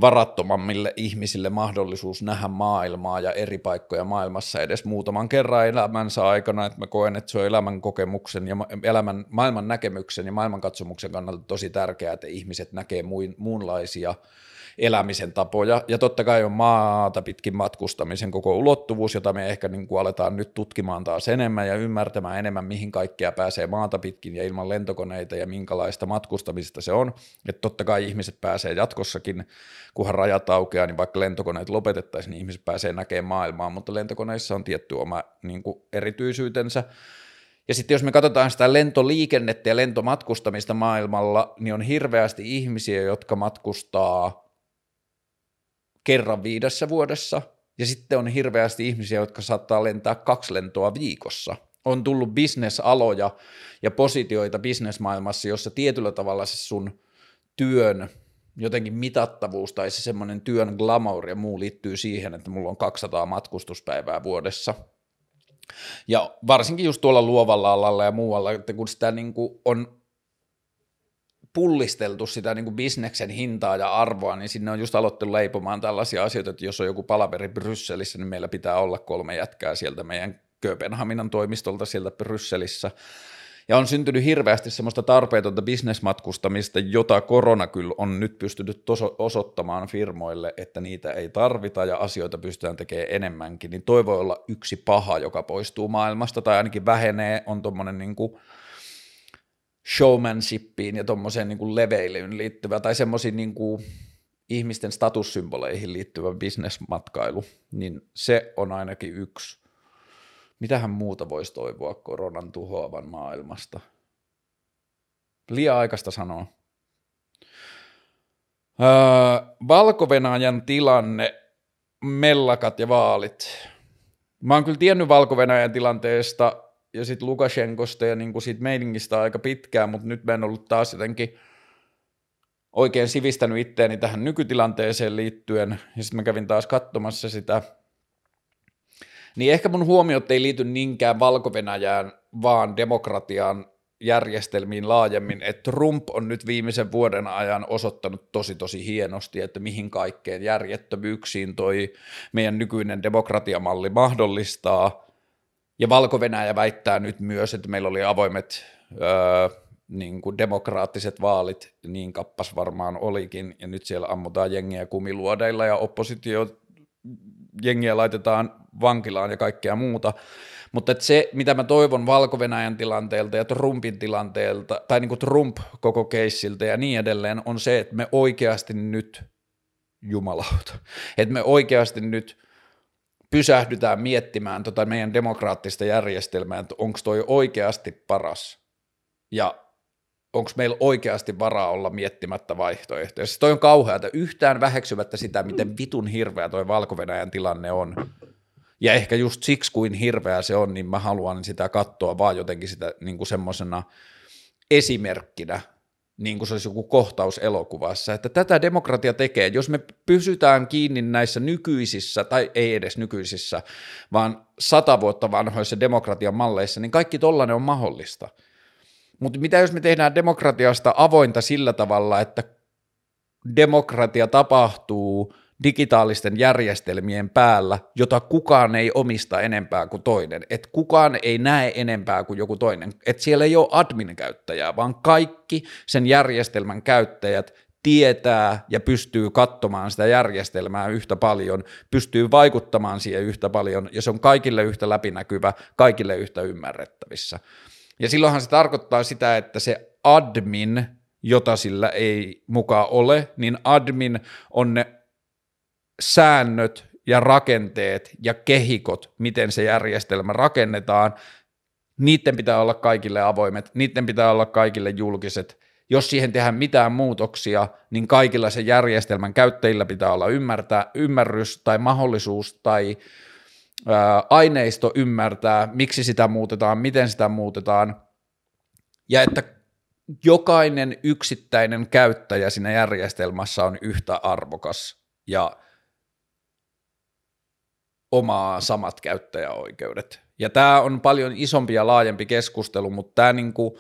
varattomammille ihmisille mahdollisuus nähdä maailmaa ja eri paikkoja maailmassa edes muutaman kerran elämänsä aikana, että mä koen, että se on elämän kokemuksen ja elämän, maailman näkemyksen ja maailmankatsomuksen kannalta tosi tärkeää, että ihmiset näkee muunlaisia elämisen tapoja. Ja totta kai on maata pitkin matkustamisen koko ulottuvuus, jota me ehkä niin kuin aletaan nyt tutkimaan taas enemmän ja ymmärtämään enemmän, mihin kaikkea pääsee maata pitkin ja ilman lentokoneita ja minkälaista matkustamista se on. Että totta kai ihmiset pääsee jatkossakin, kunhan rajat aukeaa, niin vaikka lentokoneet lopetettaisiin, niin ihmiset pääsee näkemään maailmaa, mutta lentokoneissa on tietty oma niin kuin erityisyytensä. Ja sitten jos me katsotaan sitä lentoliikennettä ja lentomatkustamista maailmalla, niin on hirveästi ihmisiä, jotka matkustaa kerran viidessä vuodessa, ja sitten on hirveästi ihmisiä, jotka saattaa lentää kaksi lentoa viikossa. on tullut bisnesaloja ja positioita bisnesmaailmassa, jossa tietyllä tavalla se sun työn jotenkin mitattavuus tai se semmoinen työn glamour ja muu liittyy siihen, että mulla on 200 matkustuspäivää vuodessa. Ja varsinkin just tuolla luovalla alalla ja muualla, että kun sitä niin kuin on pullisteltu sitä niin kuin bisneksen hintaa ja arvoa, niin sinne on just aloittanut leipomaan tällaisia asioita, että jos on joku palaveri Brysselissä, niin meillä pitää olla kolme jätkää sieltä meidän Kööpenhaminan toimistolta sieltä Brysselissä. Ja on syntynyt hirveästi semmoista tarpeetonta bisnesmatkustamista, jota korona kyllä on nyt pystynyt toso- osoittamaan firmoille, että niitä ei tarvita ja asioita pystytään tekemään enemmänkin. Niin toi voi olla yksi paha, joka poistuu maailmasta tai ainakin vähenee, on tuommoinen niin kuin showmanshipiin ja tuommoiseen niin leveilyyn liittyvä tai semmoisiin niin kuin ihmisten statussymboleihin liittyvä bisnesmatkailu, niin se on ainakin yksi. Mitähän muuta voisi toivoa koronan tuhoavan maailmasta? Liian aikaista sanoa. Öö, valko tilanne, mellakat ja vaalit. Mä oon kyllä tiennyt valko tilanteesta ja sitten Lukashenkosta ja niin siitä meiningistä aika pitkään, mutta nyt mä en ollut taas jotenkin oikein sivistänyt itteeni tähän nykytilanteeseen liittyen, ja sitten mä kävin taas katsomassa sitä, niin ehkä mun huomiot ei liity niinkään valko vaan demokratian järjestelmiin laajemmin, että Trump on nyt viimeisen vuoden ajan osoittanut tosi tosi hienosti, että mihin kaikkeen järjettömyyksiin toi meidän nykyinen demokratiamalli mahdollistaa, ja valko väittää nyt myös, että meillä oli avoimet öö, niin kuin demokraattiset vaalit, niin kappas varmaan olikin, ja nyt siellä ammutaan jengiä kumiluodeilla ja oppositio jengiä laitetaan vankilaan ja kaikkea muuta. Mutta se, mitä mä toivon valko tilanteelta ja Trumpin tilanteelta, tai niin kuin Trump koko keissiltä ja niin edelleen, on se, että me oikeasti nyt, jumalauta, että me oikeasti nyt pysähdytään miettimään tota meidän demokraattista järjestelmää, että onko toi oikeasti paras ja onko meillä oikeasti varaa olla miettimättä vaihtoehtoja. Siis toi on kauheata, yhtään väheksymättä sitä, miten vitun hirveä toi valko tilanne on. Ja ehkä just siksi, kuin hirveä se on, niin mä haluan sitä katsoa vaan jotenkin sitä niin kuin semmoisena esimerkkinä niin kuin se olisi joku kohtaus elokuvassa, että tätä demokratia tekee, jos me pysytään kiinni näissä nykyisissä, tai ei edes nykyisissä, vaan sata vuotta vanhoissa demokratian malleissa, niin kaikki tollainen on mahdollista. Mutta mitä jos me tehdään demokratiasta avointa sillä tavalla, että demokratia tapahtuu – digitaalisten järjestelmien päällä, jota kukaan ei omista enempää kuin toinen, että kukaan ei näe enempää kuin joku toinen, että siellä ei ole admin-käyttäjää, vaan kaikki sen järjestelmän käyttäjät tietää ja pystyy katsomaan sitä järjestelmää yhtä paljon, pystyy vaikuttamaan siihen yhtä paljon, ja se on kaikille yhtä läpinäkyvä, kaikille yhtä ymmärrettävissä. Ja silloinhan se tarkoittaa sitä, että se admin, jota sillä ei mukaan ole, niin admin on ne säännöt ja rakenteet ja kehikot, miten se järjestelmä rakennetaan, niiden pitää olla kaikille avoimet, niiden pitää olla kaikille julkiset. Jos siihen tehdään mitään muutoksia, niin kaikilla se järjestelmän käyttäjillä pitää olla ymmärtää, ymmärrys tai mahdollisuus tai ää, aineisto ymmärtää, miksi sitä muutetaan, miten sitä muutetaan, ja että jokainen yksittäinen käyttäjä siinä järjestelmässä on yhtä arvokas ja omaa samat käyttäjäoikeudet. Ja tämä on paljon isompi ja laajempi keskustelu, mutta tämä niinku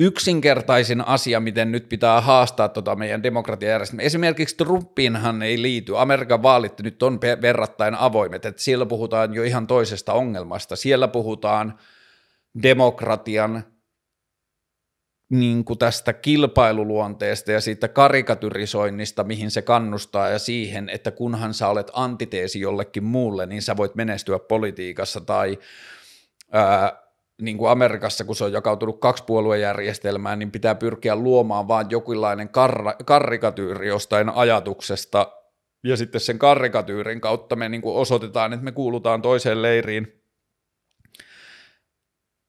yksinkertaisin asia, miten nyt pitää haastaa tota meidän demokratiajärjestelmää. Esimerkiksi Trumpiinhan ei liity. Amerikan vaalit nyt on verrattain avoimet, että siellä puhutaan jo ihan toisesta ongelmasta. Siellä puhutaan demokratian niin kuin tästä kilpailuluonteesta ja siitä karikatyrisoinnista, mihin se kannustaa ja siihen, että kunhan sä olet antiteesi jollekin muulle, niin sä voit menestyä politiikassa tai ää, niin kuin Amerikassa, kun se on jakautunut kaksipuoluejärjestelmään, niin pitää pyrkiä luomaan vaan jokinlainen kar- karikatyyri jostain ajatuksesta ja sitten sen karikatyyrin kautta me niin kuin osoitetaan, että me kuulutaan toiseen leiriin.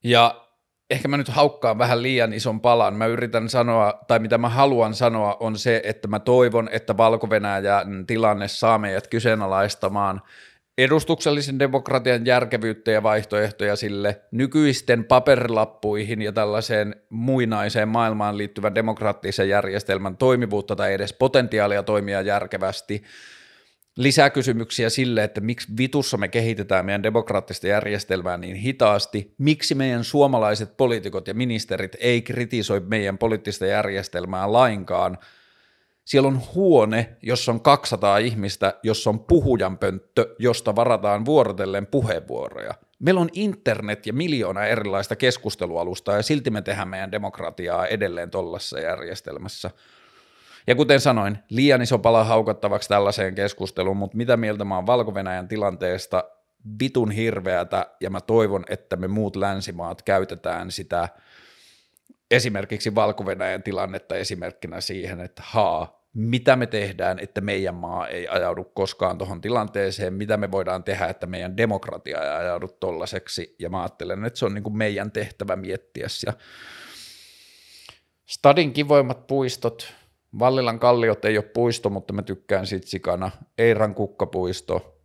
Ja ehkä mä nyt haukkaan vähän liian ison palan. Mä yritän sanoa, tai mitä mä haluan sanoa, on se, että mä toivon, että valko tilanne saa meidät kyseenalaistamaan, edustuksellisen demokratian järkevyyttä ja vaihtoehtoja sille nykyisten paperilappuihin ja tällaiseen muinaiseen maailmaan liittyvän demokraattisen järjestelmän toimivuutta tai edes potentiaalia toimia järkevästi. Lisäkysymyksiä sille, että miksi vitussa me kehitetään meidän demokraattista järjestelmää niin hitaasti, miksi meidän suomalaiset poliitikot ja ministerit ei kritisoi meidän poliittista järjestelmää lainkaan – siellä on huone, jossa on 200 ihmistä, jossa on puhujanpönttö, josta varataan vuorotellen puheenvuoroja. Meillä on internet ja miljoona erilaista keskustelualusta ja silti me tehdään meidän demokratiaa edelleen tuollaisessa järjestelmässä. Ja kuten sanoin, liian iso pala haukattavaksi tällaiseen keskusteluun, mutta mitä mieltä mä oon valko tilanteesta, vitun hirveätä, ja mä toivon, että me muut länsimaat käytetään sitä esimerkiksi valko tilannetta esimerkkinä siihen, että haa, mitä me tehdään, että meidän maa ei ajaudu koskaan tuohon tilanteeseen, mitä me voidaan tehdä, että meidän demokratia ei ajaudu tollaiseksi, ja mä ajattelen, että se on niin kuin meidän tehtävä miettiä Stadin kivoimmat puistot, Vallilan kalliot ei ole puisto, mutta mä tykkään siitä sikana, Eiran kukkapuisto,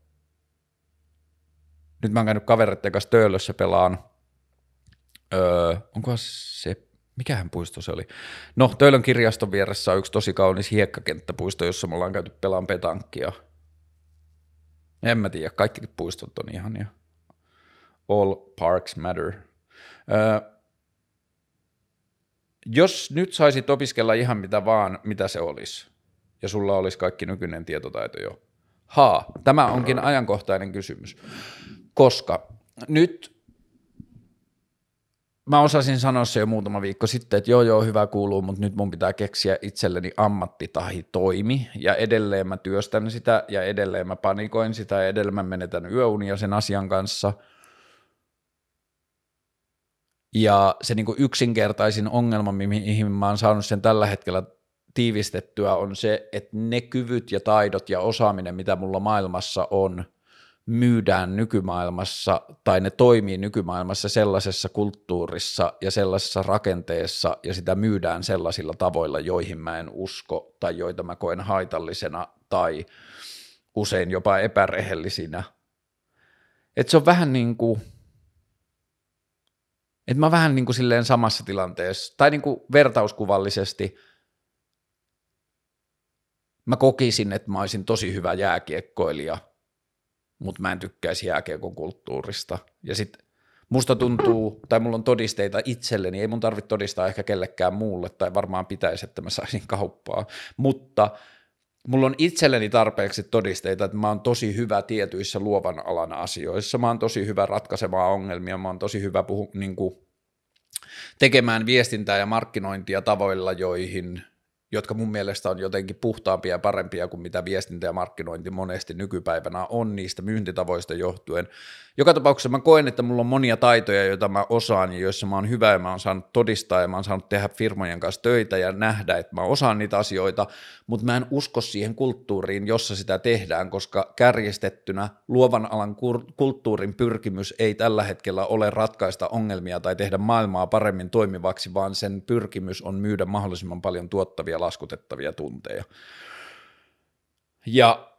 nyt mä oon käynyt kavereiden kanssa Töölössä pelaan, öö, onkohan se mikähän puisto se oli? No, Töölön kirjaston vieressä on yksi tosi kaunis hiekkakenttäpuisto, jossa me ollaan käyty pelaan petankkia. En mä tiedä, kaikki puistot on ihania. All parks matter. Öö, jos nyt saisit opiskella ihan mitä vaan, mitä se olisi, ja sulla olisi kaikki nykyinen tietotaito jo. Haa, tämä onkin ajankohtainen kysymys, koska nyt mä osasin sanoa se jo muutama viikko sitten, että joo joo hyvä kuuluu, mutta nyt mun pitää keksiä itselleni ammattitahi toimi ja edelleen mä työstän sitä ja edelleen mä panikoin sitä ja edelleen mä menetän yöunia sen asian kanssa. Ja se niin kuin yksinkertaisin ongelma, mihin mä oon saanut sen tällä hetkellä tiivistettyä, on se, että ne kyvyt ja taidot ja osaaminen, mitä mulla maailmassa on – myydään nykymaailmassa tai ne toimii nykymaailmassa sellaisessa kulttuurissa ja sellaisessa rakenteessa ja sitä myydään sellaisilla tavoilla, joihin mä en usko tai joita mä koen haitallisena tai usein jopa epärehellisinä. Että se on vähän niin kuin, että mä vähän niin kuin silleen samassa tilanteessa, tai niin kuin vertauskuvallisesti, mä kokisin, että mä olisin tosi hyvä jääkiekkoilija – mutta mä en tykkäisi jääkiekon kulttuurista. Ja sitten musta tuntuu, tai mulla on todisteita itselleni, ei mun tarvitse todistaa ehkä kellekään muulle, tai varmaan pitäisi, että mä saisin kauppaa, mutta mulla on itselleni tarpeeksi todisteita, että mä oon tosi hyvä tietyissä luovan alan asioissa, mä oon tosi hyvä ratkaisemaan ongelmia, mä oon tosi hyvä puhu, niin kuin, tekemään viestintää ja markkinointia tavoilla, joihin jotka mun mielestä on jotenkin puhtaampia ja parempia kuin mitä viestintä ja markkinointi monesti nykypäivänä on niistä myyntitavoista johtuen. Joka tapauksessa mä koen, että mulla on monia taitoja, joita mä osaan ja joissa mä oon hyvä ja mä oon saanut todistaa ja mä oon saanut tehdä firmojen kanssa töitä ja nähdä, että mä osaan niitä asioita, mutta mä en usko siihen kulttuuriin, jossa sitä tehdään, koska kärjestettynä luovan alan kulttuurin pyrkimys ei tällä hetkellä ole ratkaista ongelmia tai tehdä maailmaa paremmin toimivaksi, vaan sen pyrkimys on myydä mahdollisimman paljon tuottavia laskutettavia tunteja. Ja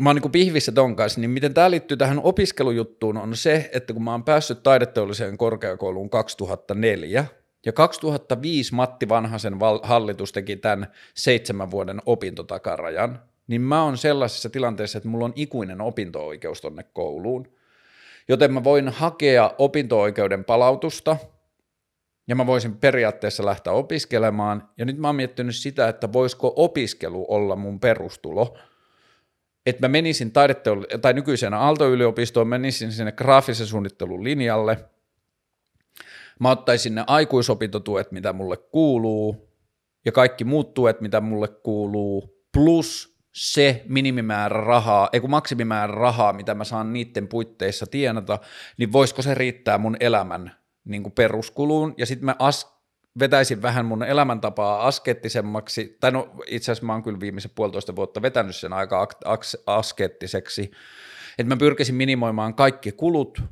mä oon niin pihvissä ton kanssa, niin miten tämä liittyy tähän opiskelujuttuun on se, että kun mä oon päässyt taideteolliseen korkeakouluun 2004, ja 2005 Matti Vanhasen hallitus teki tämän seitsemän vuoden opintotakarajan, niin mä oon sellaisessa tilanteessa, että mulla on ikuinen opinto-oikeus tonne kouluun, joten mä voin hakea opinto-oikeuden palautusta – ja mä voisin periaatteessa lähteä opiskelemaan, ja nyt mä oon miettinyt sitä, että voisiko opiskelu olla mun perustulo, että mä menisin taideteolli- tai nykyisenä Aalto-yliopistoon, menisin sinne graafisen suunnittelun linjalle, mä ottaisin ne aikuisopintotuet, mitä mulle kuuluu, ja kaikki muut tuet, mitä mulle kuuluu, plus se minimimäärä rahaa, ei kun maksimimäärä rahaa, mitä mä saan niiden puitteissa tienata, niin voisiko se riittää mun elämän niin kuin peruskuluun, ja sitten mä as, vetäisin vähän mun elämäntapaa askettisemmaksi, tai no itse asiassa mä oon kyllä viimeisen puolitoista vuotta vetänyt sen aika askettiseksi, että mä pyrkisin minimoimaan kaikki kulut,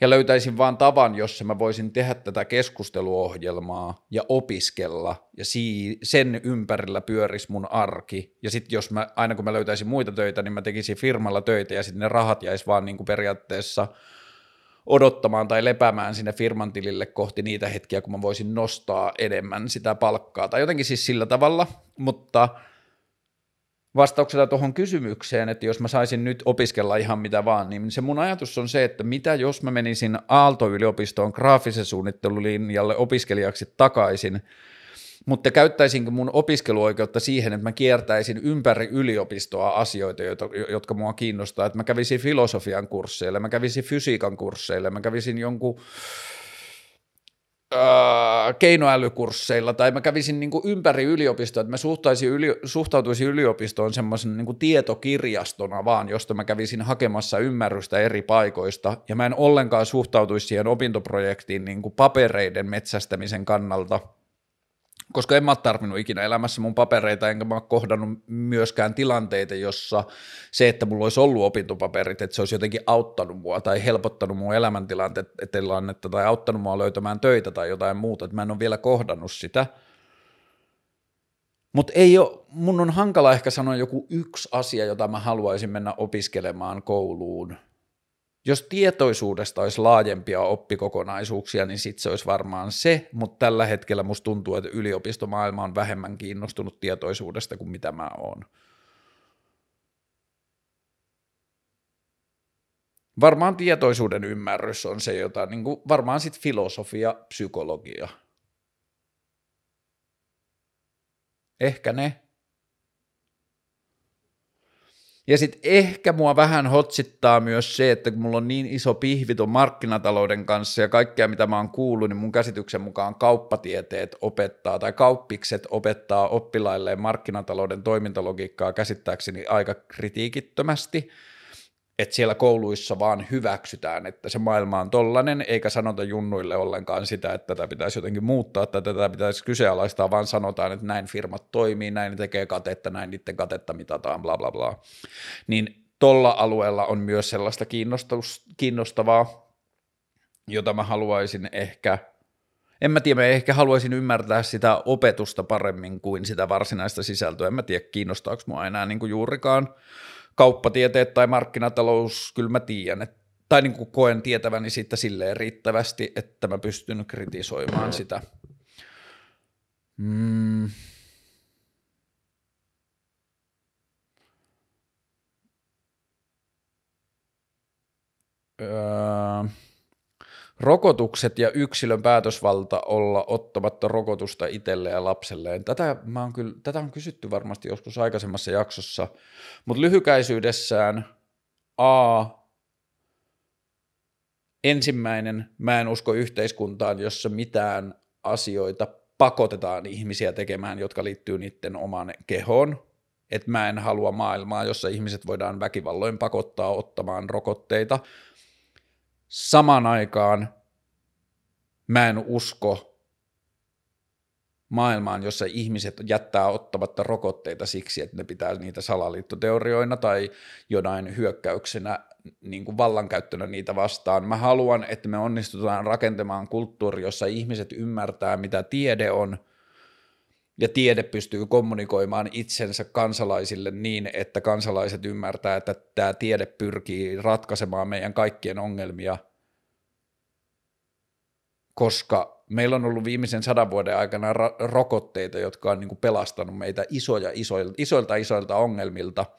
ja löytäisin vaan tavan, jossa mä voisin tehdä tätä keskusteluohjelmaa ja opiskella, ja sen ympärillä pyörisi mun arki, ja sitten jos mä, aina kun mä löytäisin muita töitä, niin mä tekisin firmalla töitä, ja sitten ne rahat jäisi vaan niin kuin periaatteessa odottamaan tai lepäämään sinne firman tilille kohti niitä hetkiä, kun mä voisin nostaa enemmän sitä palkkaa, tai jotenkin siis sillä tavalla, mutta – vastauksena tuohon kysymykseen, että jos mä saisin nyt opiskella ihan mitä vaan, niin se mun ajatus on se, että mitä jos mä menisin Aalto-yliopistoon graafisen suunnittelulinjalle opiskelijaksi takaisin, mutta käyttäisinkö mun opiskeluoikeutta siihen, että mä kiertäisin ympäri yliopistoa asioita, jotka mua kiinnostaa, että mä kävisin filosofian kursseille, mä kävisin fysiikan kursseille, mä kävisin jonkun keinoälykursseilla tai mä kävisin niin kuin ympäri yliopistoa, että mä suhtaisin yli, suhtautuisin yliopistoon semmoisen niin tietokirjastona vaan, josta mä kävisin hakemassa ymmärrystä eri paikoista. Ja mä en ollenkaan suhtautuisi siihen opintoprojektiin niin kuin papereiden metsästämisen kannalta – koska en mä ole tarvinnut ikinä elämässä mun papereita, enkä mä ole kohdannut myöskään tilanteita, jossa se, että mulla olisi ollut opintopaperit, että se olisi jotenkin auttanut mua tai helpottanut mun elämäntilannetta tai auttanut mua löytämään töitä tai jotain muuta, että mä en ole vielä kohdannut sitä. Mutta ei ole, mun on hankala ehkä sanoa joku yksi asia, jota mä haluaisin mennä opiskelemaan kouluun – jos tietoisuudesta olisi laajempia oppikokonaisuuksia, niin sitten se olisi varmaan se, mutta tällä hetkellä musta tuntuu, että yliopistomaailma on vähemmän kiinnostunut tietoisuudesta kuin mitä mä oon. Varmaan tietoisuuden ymmärrys on se, jota niin kuin, varmaan sitten filosofia, psykologia. Ehkä ne. Ja sitten ehkä mua vähän hotsittaa myös se, että kun mulla on niin iso pihvito markkinatalouden kanssa ja kaikkea mitä mä oon kuullut, niin mun käsityksen mukaan kauppatieteet opettaa tai kauppikset opettaa oppilailleen markkinatalouden toimintalogiikkaa käsittääkseni aika kritiikittömästi – että siellä kouluissa vaan hyväksytään, että se maailma on tollanen, eikä sanota junnuille ollenkaan sitä, että tätä pitäisi jotenkin muuttaa, että tätä pitäisi kyseenalaistaa, vaan sanotaan, että näin firmat toimii, näin ne tekee katetta, näin niiden katetta mitataan, bla bla bla. Niin tolla alueella on myös sellaista kiinnostavaa, jota mä haluaisin ehkä, en mä tiedä, mä ehkä haluaisin ymmärtää sitä opetusta paremmin kuin sitä varsinaista sisältöä, en mä tiedä kiinnostaako mua enää niin kuin juurikaan, kauppatieteet tai markkinatalous, kyllä mä tiedän, että, tai niin kuin koen tietäväni siitä silleen riittävästi, että mä pystyn kritisoimaan sitä. Mm. Öö rokotukset ja yksilön päätösvalta olla ottamatta rokotusta itselleen ja lapselleen. Tätä, mä on kyllä, tätä on kysytty varmasti joskus aikaisemmassa jaksossa, mutta lyhykäisyydessään A, ensimmäinen, mä en usko yhteiskuntaan, jossa mitään asioita pakotetaan ihmisiä tekemään, jotka liittyy niiden omaan kehoon. Että mä en halua maailmaa, jossa ihmiset voidaan väkivalloin pakottaa ottamaan rokotteita – samaan aikaan mä en usko maailmaan, jossa ihmiset jättää ottamatta rokotteita siksi, että ne pitää niitä salaliittoteorioina tai jonain hyökkäyksenä niin kuin vallankäyttönä niitä vastaan. Mä haluan, että me onnistutaan rakentamaan kulttuuri, jossa ihmiset ymmärtää, mitä tiede on, ja tiede pystyy kommunikoimaan itsensä kansalaisille niin, että kansalaiset ymmärtää, että tämä tiede pyrkii ratkaisemaan meidän kaikkien ongelmia, koska meillä on ollut viimeisen sadan vuoden aikana ra- rokotteita, jotka on niin kuin pelastanut meitä isoja, isoilta, isoilta isoilta ongelmilta –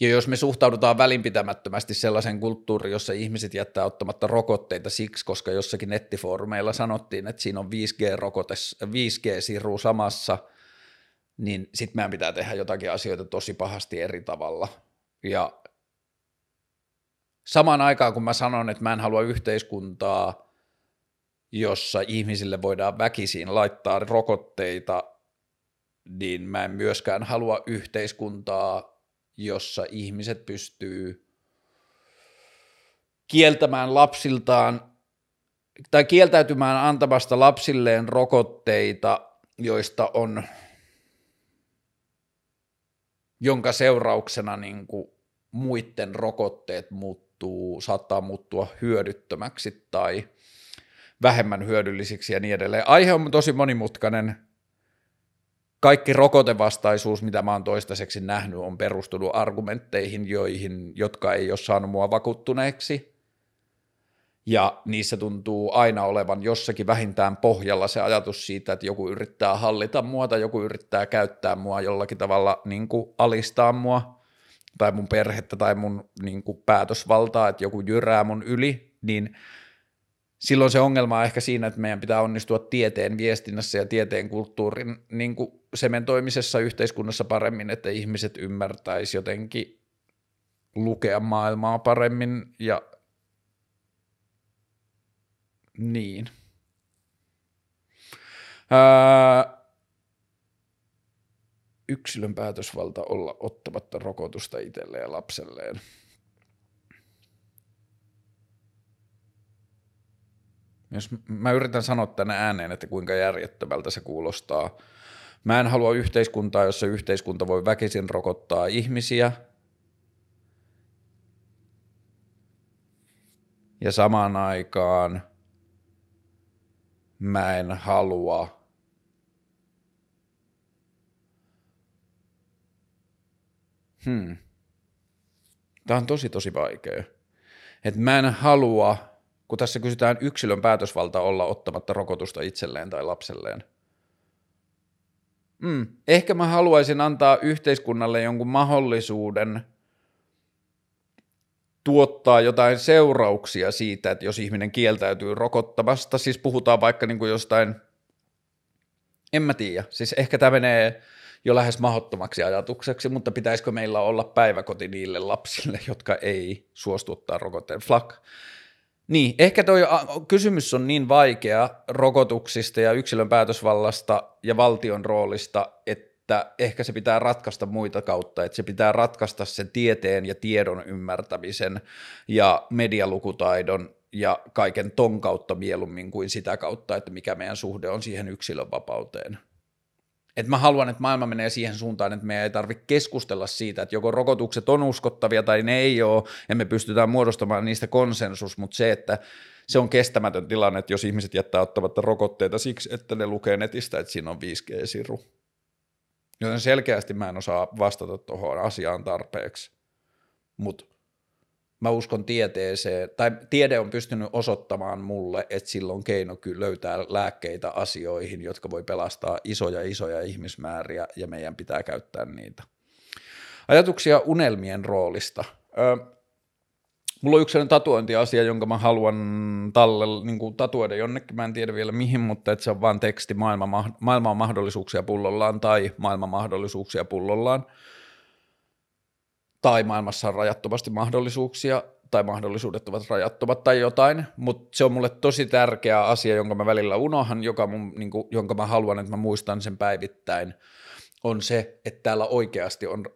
ja jos me suhtaudutaan välinpitämättömästi sellaisen kulttuuriin, jossa ihmiset jättää ottamatta rokotteita siksi, koska jossakin nettifoorumeilla sanottiin, että siinä on 5G-rokote, 5G-siru samassa, niin sitten meidän pitää tehdä jotakin asioita tosi pahasti eri tavalla. Ja samaan aikaan, kun mä sanon, että mä en halua yhteiskuntaa, jossa ihmisille voidaan väkisin laittaa rokotteita, niin mä en myöskään halua yhteiskuntaa, jossa ihmiset pystyy kieltämään lapsiltaan tai kieltäytymään antamasta lapsilleen rokotteita, joista on, jonka seurauksena niin kuin muiden rokotteet muut muuttuu, saattaa muuttua hyödyttömäksi tai vähemmän hyödyllisiksi ja niin edelleen. Aihe on tosi monimutkainen. Kaikki rokotevastaisuus, mitä mä oon toistaiseksi nähnyt, on perustunut argumentteihin, joihin, jotka ei ole saanut mua vakuuttuneeksi. Ja niissä tuntuu aina olevan jossakin vähintään pohjalla se ajatus siitä, että joku yrittää hallita mua tai joku yrittää käyttää mua jollakin tavalla niin kuin alistaa mua tai mun perhettä tai mun niin kuin päätösvaltaa, että joku jyrää mun yli, niin silloin se ongelma on ehkä siinä, että meidän pitää onnistua tieteen viestinnässä ja tieteen kulttuurin niin kuin sementoimisessa yhteiskunnassa paremmin, että ihmiset ymmärtäisi jotenkin lukea maailmaa paremmin ja niin. Ää, yksilön päätösvalta olla ottamatta rokotusta itselleen ja lapselleen. Jos mä yritän sanoa tänne ääneen, että kuinka järjettömältä se kuulostaa. Mä en halua yhteiskuntaa, jossa yhteiskunta voi väkisin rokottaa ihmisiä. Ja samaan aikaan mä en halua Hmm. Tämä on tosi tosi vaikea. Et mä en halua, kun tässä kysytään yksilön päätösvalta olla ottamatta rokotusta itselleen tai lapselleen. Hmm. Ehkä mä haluaisin antaa yhteiskunnalle jonkun mahdollisuuden tuottaa jotain seurauksia siitä, että jos ihminen kieltäytyy rokottamasta, siis puhutaan vaikka niin kuin jostain, en mä tiedä, siis ehkä tämä menee jo lähes mahdottomaksi ajatukseksi, mutta pitäisikö meillä olla päiväkoti niille lapsille, jotka ei suostu ottaa rokotteen? Flak. Niin, ehkä tuo kysymys on niin vaikea rokotuksista ja yksilön päätösvallasta ja valtion roolista, että ehkä se pitää ratkaista muita kautta, että se pitää ratkaista sen tieteen ja tiedon ymmärtämisen ja medialukutaidon ja kaiken ton kautta mieluummin kuin sitä kautta, että mikä meidän suhde on siihen yksilön vapauteen. Et mä haluan, että maailma menee siihen suuntaan, että meidän ei tarvitse keskustella siitä, että joko rokotukset on uskottavia tai ne ei ole, ja me pystytään muodostamaan niistä konsensus, mutta se, että se on kestämätön tilanne, että jos ihmiset jättää ottamatta rokotteita siksi, että ne lukee netistä, että siinä on 5G-siru. Joten selkeästi mä en osaa vastata tuohon asiaan tarpeeksi. Mutta mä uskon tieteeseen, tai tiede on pystynyt osoittamaan mulle, että silloin keino kyllä löytää lääkkeitä asioihin, jotka voi pelastaa isoja isoja ihmismääriä, ja meidän pitää käyttää niitä. Ajatuksia unelmien roolista. Ö, mulla on yksi sellainen tatuointiasia, jonka mä haluan talle, niin kuin tatuoida jonnekin, mä en tiedä vielä mihin, mutta että se on vaan teksti maailma, maailma on mahdollisuuksia pullollaan tai maailman mahdollisuuksia pullollaan tai maailmassa on rajattomasti mahdollisuuksia, tai mahdollisuudet ovat rajattomat tai jotain, mutta se on mulle tosi tärkeä asia, jonka mä välillä unohan, joka mun, niin kuin, jonka mä haluan, että mä muistan sen päivittäin, on se, että täällä oikeasti on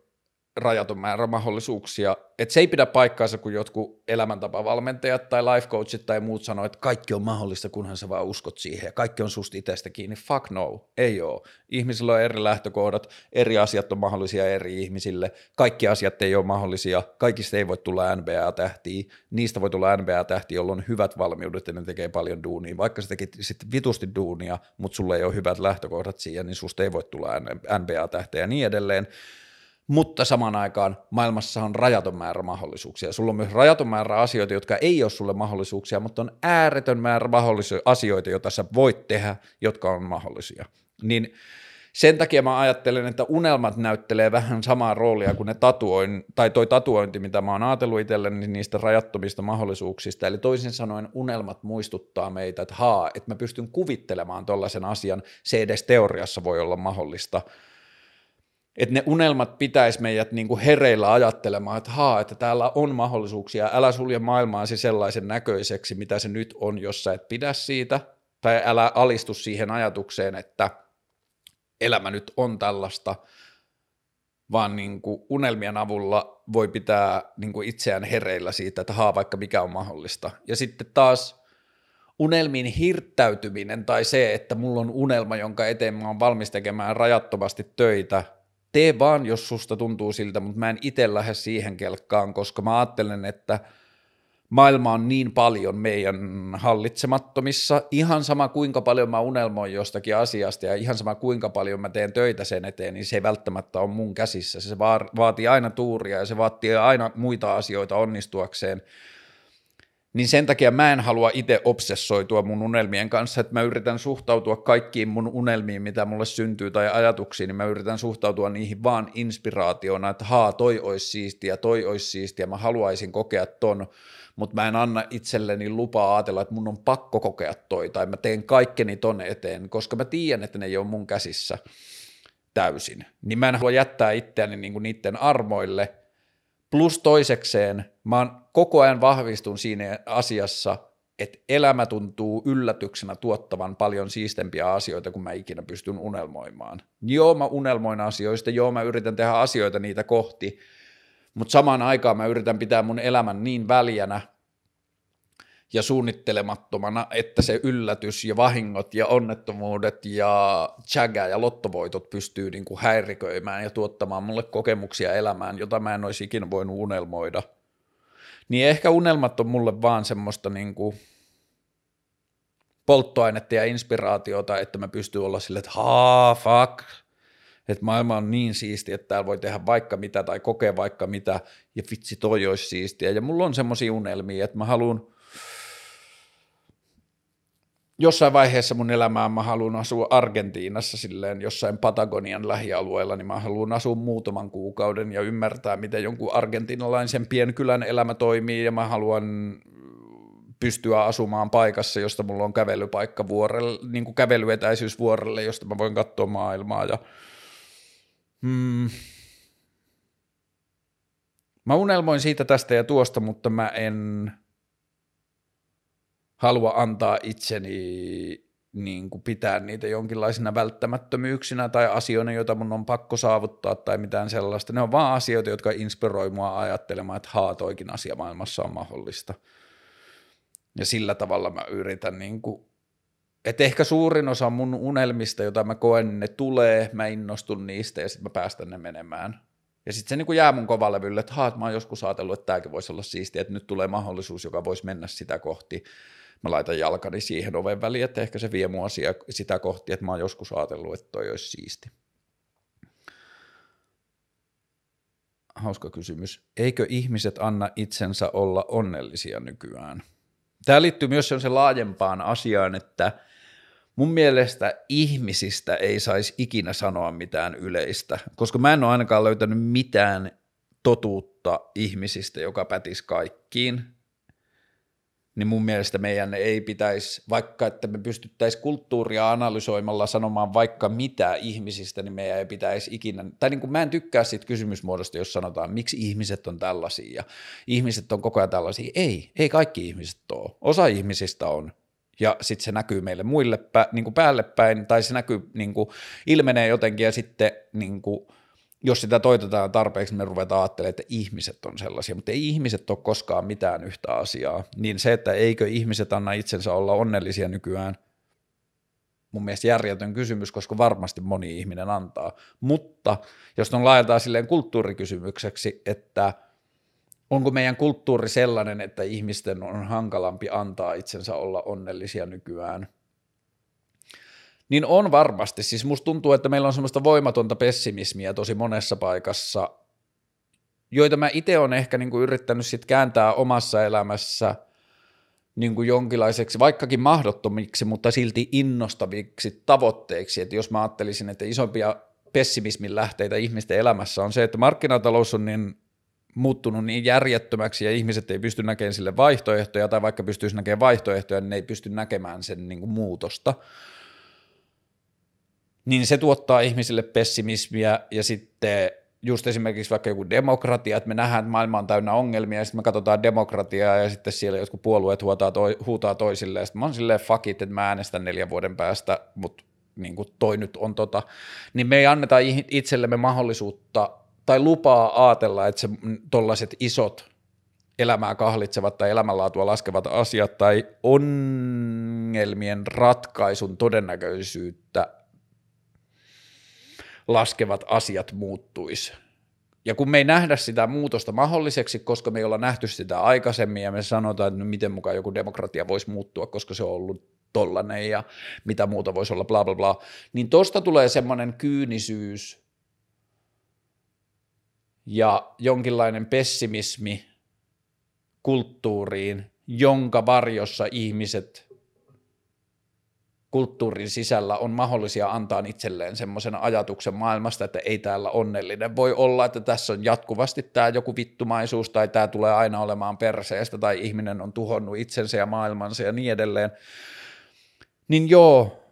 rajaton määrä mahdollisuuksia. Että se ei pidä paikkaansa, kun jotkut elämäntapavalmentajat tai life coachit tai muut sanoo, että kaikki on mahdollista, kunhan sä vaan uskot siihen ja kaikki on susta itsestä kiinni. Fuck no, ei ole. Ihmisillä on eri lähtökohdat, eri asiat on mahdollisia eri ihmisille, kaikki asiat ei ole mahdollisia, kaikista ei voi tulla NBA-tähtiä, niistä voi tulla NBA-tähtiä, jolla on hyvät valmiudet ja ne tekee paljon duunia. Vaikka sä tekit sitten vitusti duunia, mutta sulle ei ole hyvät lähtökohdat siihen, niin susta ei voi tulla NBA-tähteä ja niin edelleen mutta samaan aikaan maailmassa on rajaton määrä mahdollisuuksia. Sulla on myös rajaton määrä asioita, jotka ei ole sulle mahdollisuuksia, mutta on ääretön määrä mahdollisia asioita, joita sä voit tehdä, jotka on mahdollisia. Niin sen takia mä ajattelen, että unelmat näyttelee vähän samaa roolia kuin ne tatuoin, tai toi tatuointi, mitä mä oon ajatellut itselleni niin niistä rajattomista mahdollisuuksista. Eli toisin sanoen unelmat muistuttaa meitä, että haa, että mä pystyn kuvittelemaan tollaisen asian, se edes teoriassa voi olla mahdollista – että ne unelmat pitäisi meidät niin kuin hereillä ajattelemaan, että haa, että täällä on mahdollisuuksia, älä sulje maailmaasi sellaisen näköiseksi, mitä se nyt on, jos sä et pidä siitä, tai älä alistu siihen ajatukseen, että elämä nyt on tällaista, vaan niin kuin unelmien avulla voi pitää niin kuin itseään hereillä siitä, että haa, vaikka mikä on mahdollista. Ja sitten taas unelmiin hirttäytyminen tai se, että mulla on unelma, jonka eteen mä oon valmis tekemään rajattomasti töitä, tee vaan, jos susta tuntuu siltä, mutta mä en itse lähde siihen kelkkaan, koska mä ajattelen, että maailma on niin paljon meidän hallitsemattomissa, ihan sama kuinka paljon mä unelmoin jostakin asiasta ja ihan sama kuinka paljon mä teen töitä sen eteen, niin se ei välttämättä ole mun käsissä. Se vaatii aina tuuria ja se vaatii aina muita asioita onnistuakseen. Niin sen takia mä en halua itse obsessoitua mun unelmien kanssa, että mä yritän suhtautua kaikkiin mun unelmiin, mitä mulle syntyy tai ajatuksiin, niin mä yritän suhtautua niihin vaan inspiraationa, että haa, toi olisi siistiä, toi olisi siistiä, mä haluaisin kokea ton, mutta mä en anna itselleni lupaa ajatella, että mun on pakko kokea toi, tai mä teen kaikkeni ton eteen, koska mä tiedän, että ne ei ole mun käsissä täysin. Niin mä en halua jättää itseäni niinku niiden armoille, plus toisekseen mä oon koko ajan vahvistun siinä asiassa, että elämä tuntuu yllätyksenä tuottavan paljon siistempiä asioita, kun mä ikinä pystyn unelmoimaan. Joo, mä unelmoin asioista, joo, mä yritän tehdä asioita niitä kohti, mutta samaan aikaan mä yritän pitää mun elämän niin väljänä ja suunnittelemattomana, että se yllätys ja vahingot ja onnettomuudet ja chaga ja lottovoitot pystyy niin kuin häiriköimään ja tuottamaan mulle kokemuksia elämään, jota mä en olisi ikinä voinut unelmoida. Niin ehkä unelmat on mulle vaan semmoista niin kuin polttoainetta ja inspiraatiota, että mä pystyn olla silleen, että haa, fuck, että maailma on niin siisti, että täällä voi tehdä vaikka mitä tai kokea vaikka mitä, ja vitsi toi olisi siistiä. Ja mulla on semmoisia unelmia, että mä haluan jossain vaiheessa mun elämää mä haluan asua Argentiinassa silleen jossain Patagonian lähialueella, niin mä haluan asua muutaman kuukauden ja ymmärtää, miten jonkun argentinalaisen pienkylän elämä toimii ja mä haluan pystyä asumaan paikassa, josta mulla on kävelypaikka vuorelle, niin kuin kävelyetäisyys vuorelle, josta mä voin katsoa maailmaa ja Hmm. Mä unelmoin siitä tästä ja tuosta, mutta mä en halua antaa itseni niin kuin pitää niitä jonkinlaisina välttämättömyyksinä tai asioina, joita mun on pakko saavuttaa tai mitään sellaista. Ne on vaan asioita, jotka inspiroi mua ajattelemaan, että haa, toikin asia maailmassa on mahdollista. Ja sillä tavalla mä yritän niin kuin et ehkä suurin osa mun unelmista, jota mä koen, ne tulee, mä innostun niistä ja sitten mä päästän ne menemään. Ja sitten se niin jää mun kovalevylle, että haa, mä oon joskus ajatellut, että tämäkin voisi olla siistiä, että nyt tulee mahdollisuus, joka voisi mennä sitä kohti. Mä laitan jalkani siihen oven väliin, että ehkä se vie mua sitä kohti, että mä oon joskus ajatellut, että toi olisi siisti. Hauska kysymys. Eikö ihmiset anna itsensä olla onnellisia nykyään? Tämä liittyy myös se laajempaan asiaan, että – mun mielestä ihmisistä ei saisi ikinä sanoa mitään yleistä, koska mä en ole ainakaan löytänyt mitään totuutta ihmisistä, joka pätisi kaikkiin, niin mun mielestä meidän ei pitäisi, vaikka että me pystyttäisiin kulttuuria analysoimalla sanomaan vaikka mitä ihmisistä, niin meidän ei pitäisi ikinä, tai niin kuin mä en tykkää siitä kysymysmuodosta, jos sanotaan, miksi ihmiset on tällaisia ja ihmiset on koko ajan tällaisia. Ei, ei kaikki ihmiset ole. Osa ihmisistä on ja sitten se näkyy meille muille pä, niin kuin päälle päin, tai se näkyy, niin kuin, ilmenee jotenkin, ja sitten niin kuin, jos sitä toitetaan tarpeeksi, niin me ruvetaan ajattelemaan, että ihmiset on sellaisia, mutta ei ihmiset ole koskaan mitään yhtä asiaa. Niin se, että eikö ihmiset anna itsensä olla onnellisia nykyään, mun mielestä järjetön kysymys, koska varmasti moni ihminen antaa. Mutta jos on laajaltaan silleen kulttuurikysymykseksi, että – onko meidän kulttuuri sellainen, että ihmisten on hankalampi antaa itsensä olla onnellisia nykyään? Niin on varmasti. Siis musta tuntuu, että meillä on semmoista voimatonta pessimismiä tosi monessa paikassa, joita mä itse olen ehkä niin kuin yrittänyt sit kääntää omassa elämässä niin kuin jonkinlaiseksi, vaikkakin mahdottomiksi, mutta silti innostaviksi tavoitteiksi. Että jos mä ajattelisin, että isompia pessimismin lähteitä ihmisten elämässä on se, että markkinatalous on niin muuttunut niin järjettömäksi ja ihmiset ei pysty näkemään sille vaihtoehtoja tai vaikka pystyisi näkemään vaihtoehtoja, niin ne ei pysty näkemään sen niin kuin muutosta. Niin se tuottaa ihmisille pessimismiä ja sitten just esimerkiksi vaikka joku demokratia, että me nähdään, että maailma on täynnä ongelmia ja sitten me katsotaan demokratiaa ja sitten siellä jotkut puolueet huutaa, toi, huutaa toisilleen. Ja sitten mä oon silleen fuck it, että mä äänestän neljän vuoden päästä, mutta niin kuin toi nyt on tota, niin me ei anneta itsellemme mahdollisuutta tai lupaa ajatella, että se tollaiset isot elämää kahlitsevat tai elämänlaatua laskevat asiat tai ongelmien ratkaisun todennäköisyyttä laskevat asiat muuttuisi. Ja kun me ei nähdä sitä muutosta mahdolliseksi, koska me ei olla nähty sitä aikaisemmin ja me sanotaan, että no miten mukaan joku demokratia voisi muuttua, koska se on ollut tollanen ja mitä muuta voisi olla, bla bla bla, niin tosta tulee semmoinen kyynisyys ja jonkinlainen pessimismi kulttuuriin, jonka varjossa ihmiset kulttuurin sisällä on mahdollisia antaa itselleen semmoisen ajatuksen maailmasta, että ei täällä onnellinen. Voi olla, että tässä on jatkuvasti tämä joku vittumaisuus tai tämä tulee aina olemaan perseestä tai ihminen on tuhonnut itsensä ja maailmansa ja niin edelleen. Niin joo,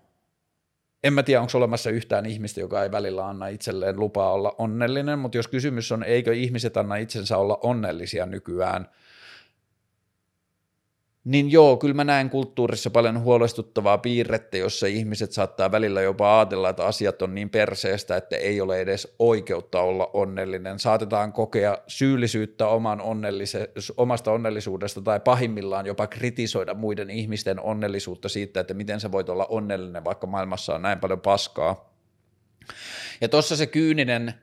en mä tiedä, onko olemassa yhtään ihmistä, joka ei välillä anna itselleen lupaa olla onnellinen, mutta jos kysymys on, eikö ihmiset anna itsensä olla onnellisia nykyään – niin joo, kyllä mä näen kulttuurissa paljon huolestuttavaa piirrettä, jossa ihmiset saattaa välillä jopa ajatella, että asiat on niin perseestä, että ei ole edes oikeutta olla onnellinen. Saatetaan kokea syyllisyyttä oman onnellise- omasta onnellisuudesta tai pahimmillaan jopa kritisoida muiden ihmisten onnellisuutta siitä, että miten sä voit olla onnellinen, vaikka maailmassa on näin paljon paskaa. Ja tuossa se kyyninen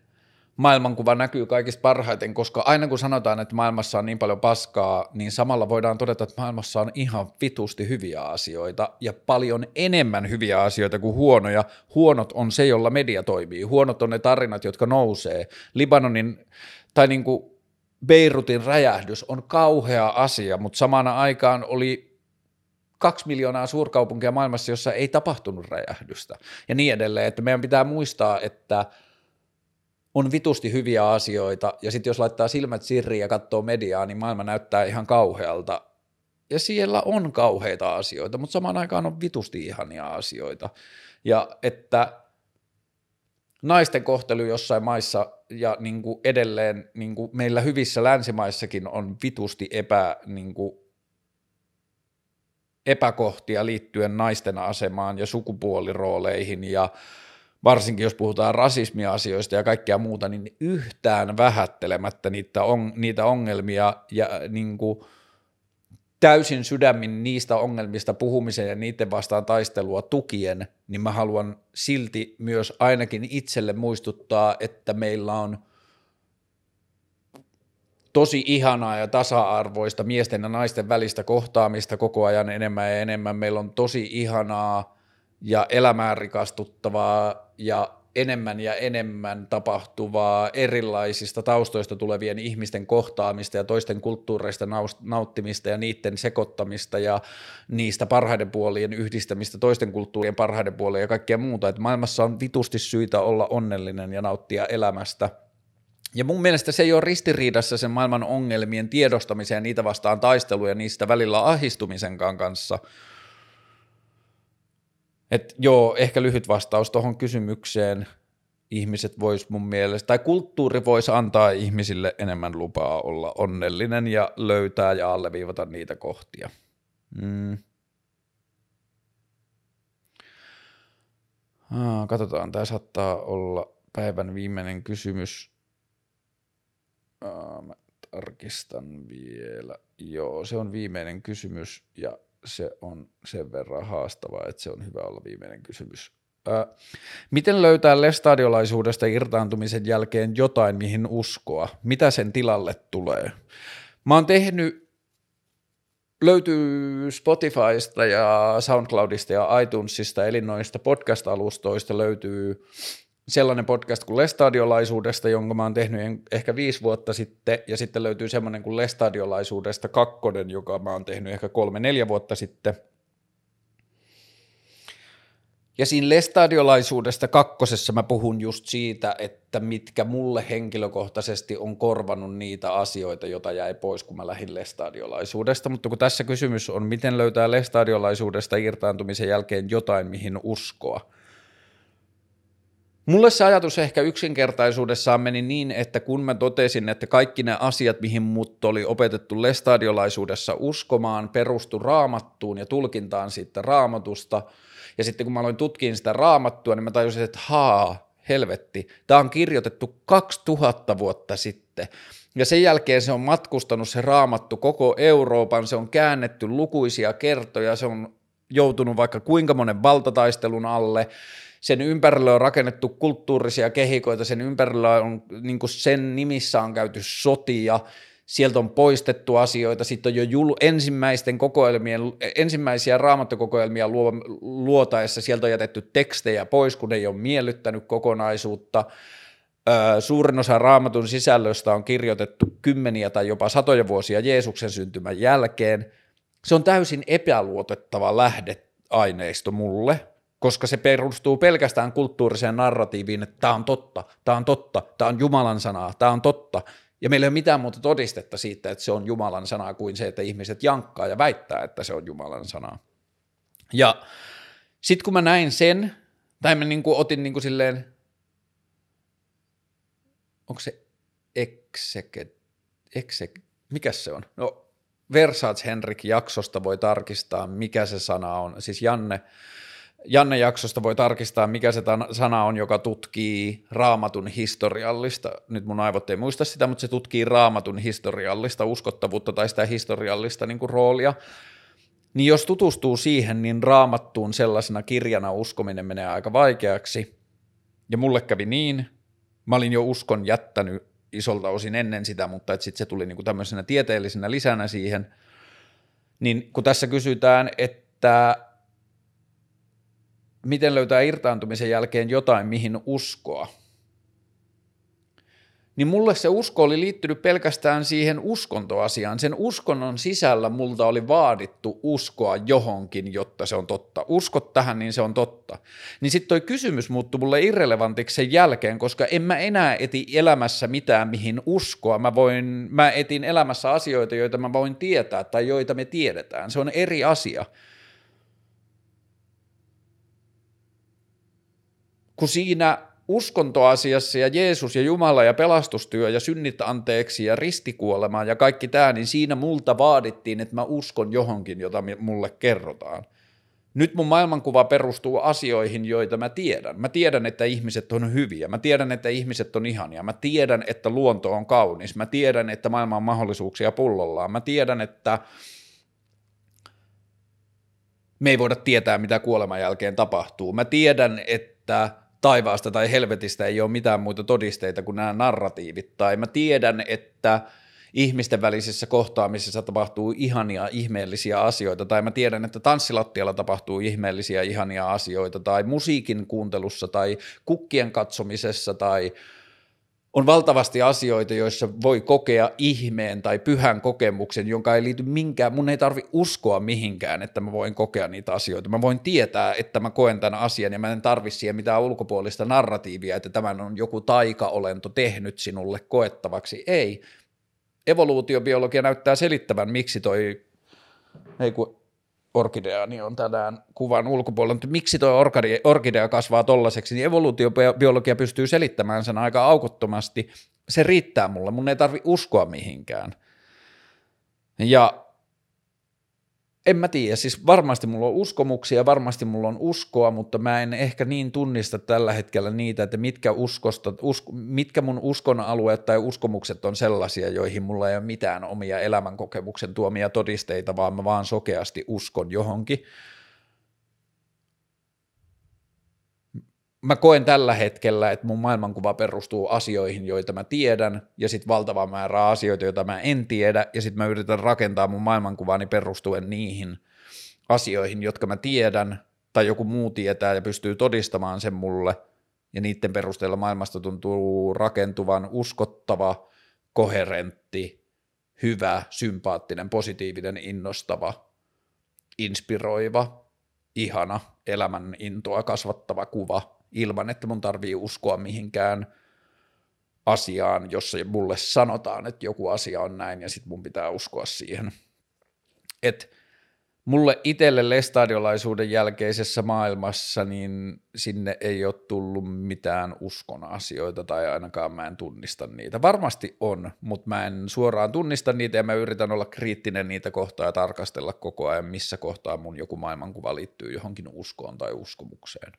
maailmankuva näkyy kaikista parhaiten, koska aina kun sanotaan, että maailmassa on niin paljon paskaa, niin samalla voidaan todeta, että maailmassa on ihan vitusti hyviä asioita ja paljon enemmän hyviä asioita kuin huonoja. Huonot on se, jolla media toimii. Huonot on ne tarinat, jotka nousee. Libanonin tai niin kuin Beirutin räjähdys on kauhea asia, mutta samana aikaan oli kaksi miljoonaa suurkaupunkia maailmassa, jossa ei tapahtunut räjähdystä ja niin edelleen. Että meidän pitää muistaa, että – on vitusti hyviä asioita, ja sitten jos laittaa silmät sirriin ja katsoo mediaa, niin maailma näyttää ihan kauhealta. Ja siellä on kauheita asioita, mutta samaan aikaan on vitusti ihania asioita. Ja että naisten kohtelu jossain maissa ja niin kuin edelleen niin kuin meillä hyvissä länsimaissakin on vitusti epä, niin kuin epäkohtia liittyen naisten asemaan ja sukupuolirooleihin ja varsinkin jos puhutaan rasismiasioista ja kaikkea muuta, niin yhtään vähättelemättä niitä, on, niitä ongelmia ja niin kuin täysin sydämin niistä ongelmista puhumisen ja niiden vastaan taistelua tukien, niin mä haluan silti myös ainakin itselle muistuttaa, että meillä on tosi ihanaa ja tasa-arvoista miesten ja naisten välistä kohtaamista koko ajan enemmän ja enemmän. Meillä on tosi ihanaa ja elämään rikastuttavaa ja enemmän ja enemmän tapahtuvaa erilaisista taustoista tulevien ihmisten kohtaamista ja toisten kulttuureista nauttimista ja niiden sekoittamista ja niistä parhaiden puolien yhdistämistä toisten kulttuurien parhaiden puolien ja kaikkea muuta. Että maailmassa on vitusti syitä olla onnellinen ja nauttia elämästä. Ja mun mielestä se ei ole ristiriidassa sen maailman ongelmien tiedostamiseen ja niitä vastaan taisteluja ja niistä välillä ahistumisenkaan kanssa – et joo, ehkä lyhyt vastaus tuohon kysymykseen. Ihmiset vois mun mielestä, tai kulttuuri voisi antaa ihmisille enemmän lupaa olla onnellinen ja löytää ja alleviivata niitä kohtia. Mm. Ah, katsotaan, tämä saattaa olla päivän viimeinen kysymys. Ah, mä tarkistan vielä. Joo, se on viimeinen kysymys ja se on sen verran haastava, että se on hyvä olla viimeinen kysymys. Ää, miten löytää lestadiolaisuudesta irtaantumisen jälkeen jotain, mihin uskoa? Mitä sen tilalle tulee? Mä oon tehnyt, löytyy Spotifysta ja SoundCloudista ja iTunesista, eli noista podcast-alustoista löytyy sellainen podcast kuin Lestadiolaisuudesta, jonka mä oon tehnyt ehkä viisi vuotta sitten, ja sitten löytyy semmoinen kuin Lestadiolaisuudesta kakkonen, joka mä oon tehnyt ehkä kolme-neljä vuotta sitten. Ja siinä Lestadiolaisuudesta kakkosessa mä puhun just siitä, että mitkä mulle henkilökohtaisesti on korvannut niitä asioita, joita jäi pois, kun mä lähdin Lestadiolaisuudesta. Mutta kun tässä kysymys on, miten löytää Lestadiolaisuudesta irtaantumisen jälkeen jotain, mihin uskoa – Mulle se ajatus ehkä yksinkertaisuudessaan meni niin, että kun mä totesin, että kaikki ne asiat, mihin mut oli opetettu lestadiolaisuudessa uskomaan, perustu raamattuun ja tulkintaan siitä raamatusta, ja sitten kun mä aloin tutkiin sitä raamattua, niin mä tajusin, että haa, helvetti, tämä on kirjoitettu 2000 vuotta sitten, ja sen jälkeen se on matkustanut se raamattu koko Euroopan, se on käännetty lukuisia kertoja, se on joutunut vaikka kuinka monen valtataistelun alle, sen ympärillä on rakennettu kulttuurisia kehikoita, sen ympärillä on, niin kuin sen nimissä on käyty sotia, sieltä on poistettu asioita, sitten on jo jul, ensimmäisten kokoelmien, ensimmäisiä raamattokokoelmia luo, luotaessa sieltä on jätetty tekstejä pois, kun ei ole miellyttänyt kokonaisuutta, suurin osa raamatun sisällöstä on kirjoitettu kymmeniä tai jopa satoja vuosia Jeesuksen syntymän jälkeen. Se on täysin epäluotettava lähdeaineisto mulle, koska se perustuu pelkästään kulttuuriseen narratiiviin, että tämä on totta, tämä on totta, tämä on Jumalan sanaa, tämä on totta. Ja meillä ei ole mitään muuta todistetta siitä, että se on Jumalan sanaa kuin se, että ihmiset jankkaa ja väittää, että se on Jumalan sanaa. Ja sitten kun mä näin sen, tai mä niin kuin otin niin kuin silleen onko se ekseke, ekseke, mikä se on? No Versace Henrik jaksosta voi tarkistaa, mikä se sana on. Siis Janne, Janne jaksosta voi tarkistaa, mikä se sana on, joka tutkii raamatun historiallista, nyt mun aivot ei muista sitä, mutta se tutkii raamatun historiallista uskottavuutta tai sitä historiallista niin kuin roolia. Niin jos tutustuu siihen, niin raamattuun sellaisena kirjana uskominen menee aika vaikeaksi. Ja mulle kävi niin, mä olin jo uskon jättänyt isolta osin ennen sitä, mutta sitten se tuli niinku tämmöisenä tieteellisenä lisänä siihen, niin kun tässä kysytään, että miten löytää irtaantumisen jälkeen jotain, mihin uskoa – niin mulle se usko oli liittynyt pelkästään siihen uskontoasiaan. Sen uskonnon sisällä multa oli vaadittu uskoa johonkin, jotta se on totta. Uskot tähän, niin se on totta. Niin sitten toi kysymys muuttui mulle irrelevantiksi sen jälkeen, koska en mä enää eti elämässä mitään, mihin uskoa. Mä, voin, mä etin elämässä asioita, joita mä voin tietää tai joita me tiedetään. Se on eri asia. Kun siinä uskontoasiassa ja Jeesus ja Jumala ja pelastustyö ja synnit anteeksi ja ristikuolema ja kaikki tämä, niin siinä multa vaadittiin, että mä uskon johonkin, jota mulle kerrotaan. Nyt mun maailmankuva perustuu asioihin, joita mä tiedän. Mä tiedän, että ihmiset on hyviä. Mä tiedän, että ihmiset on ihania. Mä tiedän, että luonto on kaunis. Mä tiedän, että maailma on mahdollisuuksia pullollaan. Mä tiedän, että me ei voida tietää, mitä kuoleman jälkeen tapahtuu. Mä tiedän, että taivaasta tai helvetistä ei ole mitään muita todisteita kuin nämä narratiivit, tai mä tiedän, että ihmisten välisessä kohtaamisessa tapahtuu ihania, ihmeellisiä asioita, tai mä tiedän, että tanssilattialla tapahtuu ihmeellisiä, ihania asioita, tai musiikin kuuntelussa, tai kukkien katsomisessa, tai on valtavasti asioita, joissa voi kokea ihmeen tai pyhän kokemuksen, jonka ei liity minkään, mun ei tarvi uskoa mihinkään, että mä voin kokea niitä asioita. Mä voin tietää, että mä koen tämän asian ja mä en tarvi siihen mitään ulkopuolista narratiivia, että tämän on joku taikaolento tehnyt sinulle koettavaksi. Ei. Evoluutiobiologia näyttää selittävän, miksi toi, ei kun orkideani on tänään kuvan ulkopuolella, mutta miksi tuo orkidea kasvaa tollaiseksi, niin evoluutiobiologia pystyy selittämään sen aika aukottomasti. Se riittää mulle, mun ei tarvi uskoa mihinkään. Ja en mä tiedä, siis varmasti mulla on uskomuksia, varmasti mulla on uskoa, mutta mä en ehkä niin tunnista tällä hetkellä niitä, että mitkä, uskosta, usko, mitkä mun uskon alueet tai uskomukset on sellaisia, joihin mulla ei ole mitään omia elämänkokemuksen tuomia todisteita, vaan mä vaan sokeasti uskon johonkin. Mä koen tällä hetkellä, että mun maailmankuva perustuu asioihin, joita mä tiedän, ja sitten valtava määrä asioita, joita mä en tiedä, ja sitten mä yritän rakentaa mun maailmankuvani perustuen niihin asioihin, jotka mä tiedän, tai joku muu tietää ja pystyy todistamaan sen mulle, ja niiden perusteella maailmasta tuntuu rakentuvan uskottava, koherentti, hyvä, sympaattinen, positiivinen, innostava, inspiroiva, ihana, elämän intoa kasvattava kuva, ilman, että mun tarvii uskoa mihinkään asiaan, jossa mulle sanotaan, että joku asia on näin ja sitten mun pitää uskoa siihen. Et mulle itselle lestadiolaisuuden jälkeisessä maailmassa, niin sinne ei ole tullut mitään uskon asioita tai ainakaan mä en tunnista niitä. Varmasti on, mutta mä en suoraan tunnista niitä ja mä yritän olla kriittinen niitä kohtaa ja tarkastella koko ajan, missä kohtaa mun joku maailmankuva liittyy johonkin uskoon tai uskomukseen.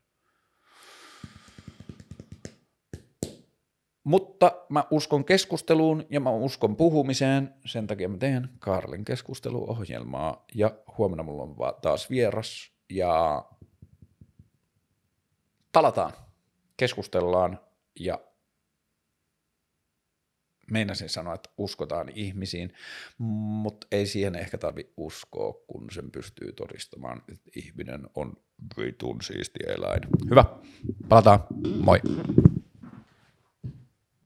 Mutta mä uskon keskusteluun ja mä uskon puhumiseen, sen takia mä teen Karlin keskusteluohjelmaa. Ja huomenna mulla on taas vieras. Ja palataan, keskustellaan. Ja meinasin sanoa, että uskotaan ihmisiin, mutta ei siihen ehkä tarvi uskoa, kun sen pystyy todistamaan, että ihminen on vitun siisti eläin. Hyvä, palataan, moi.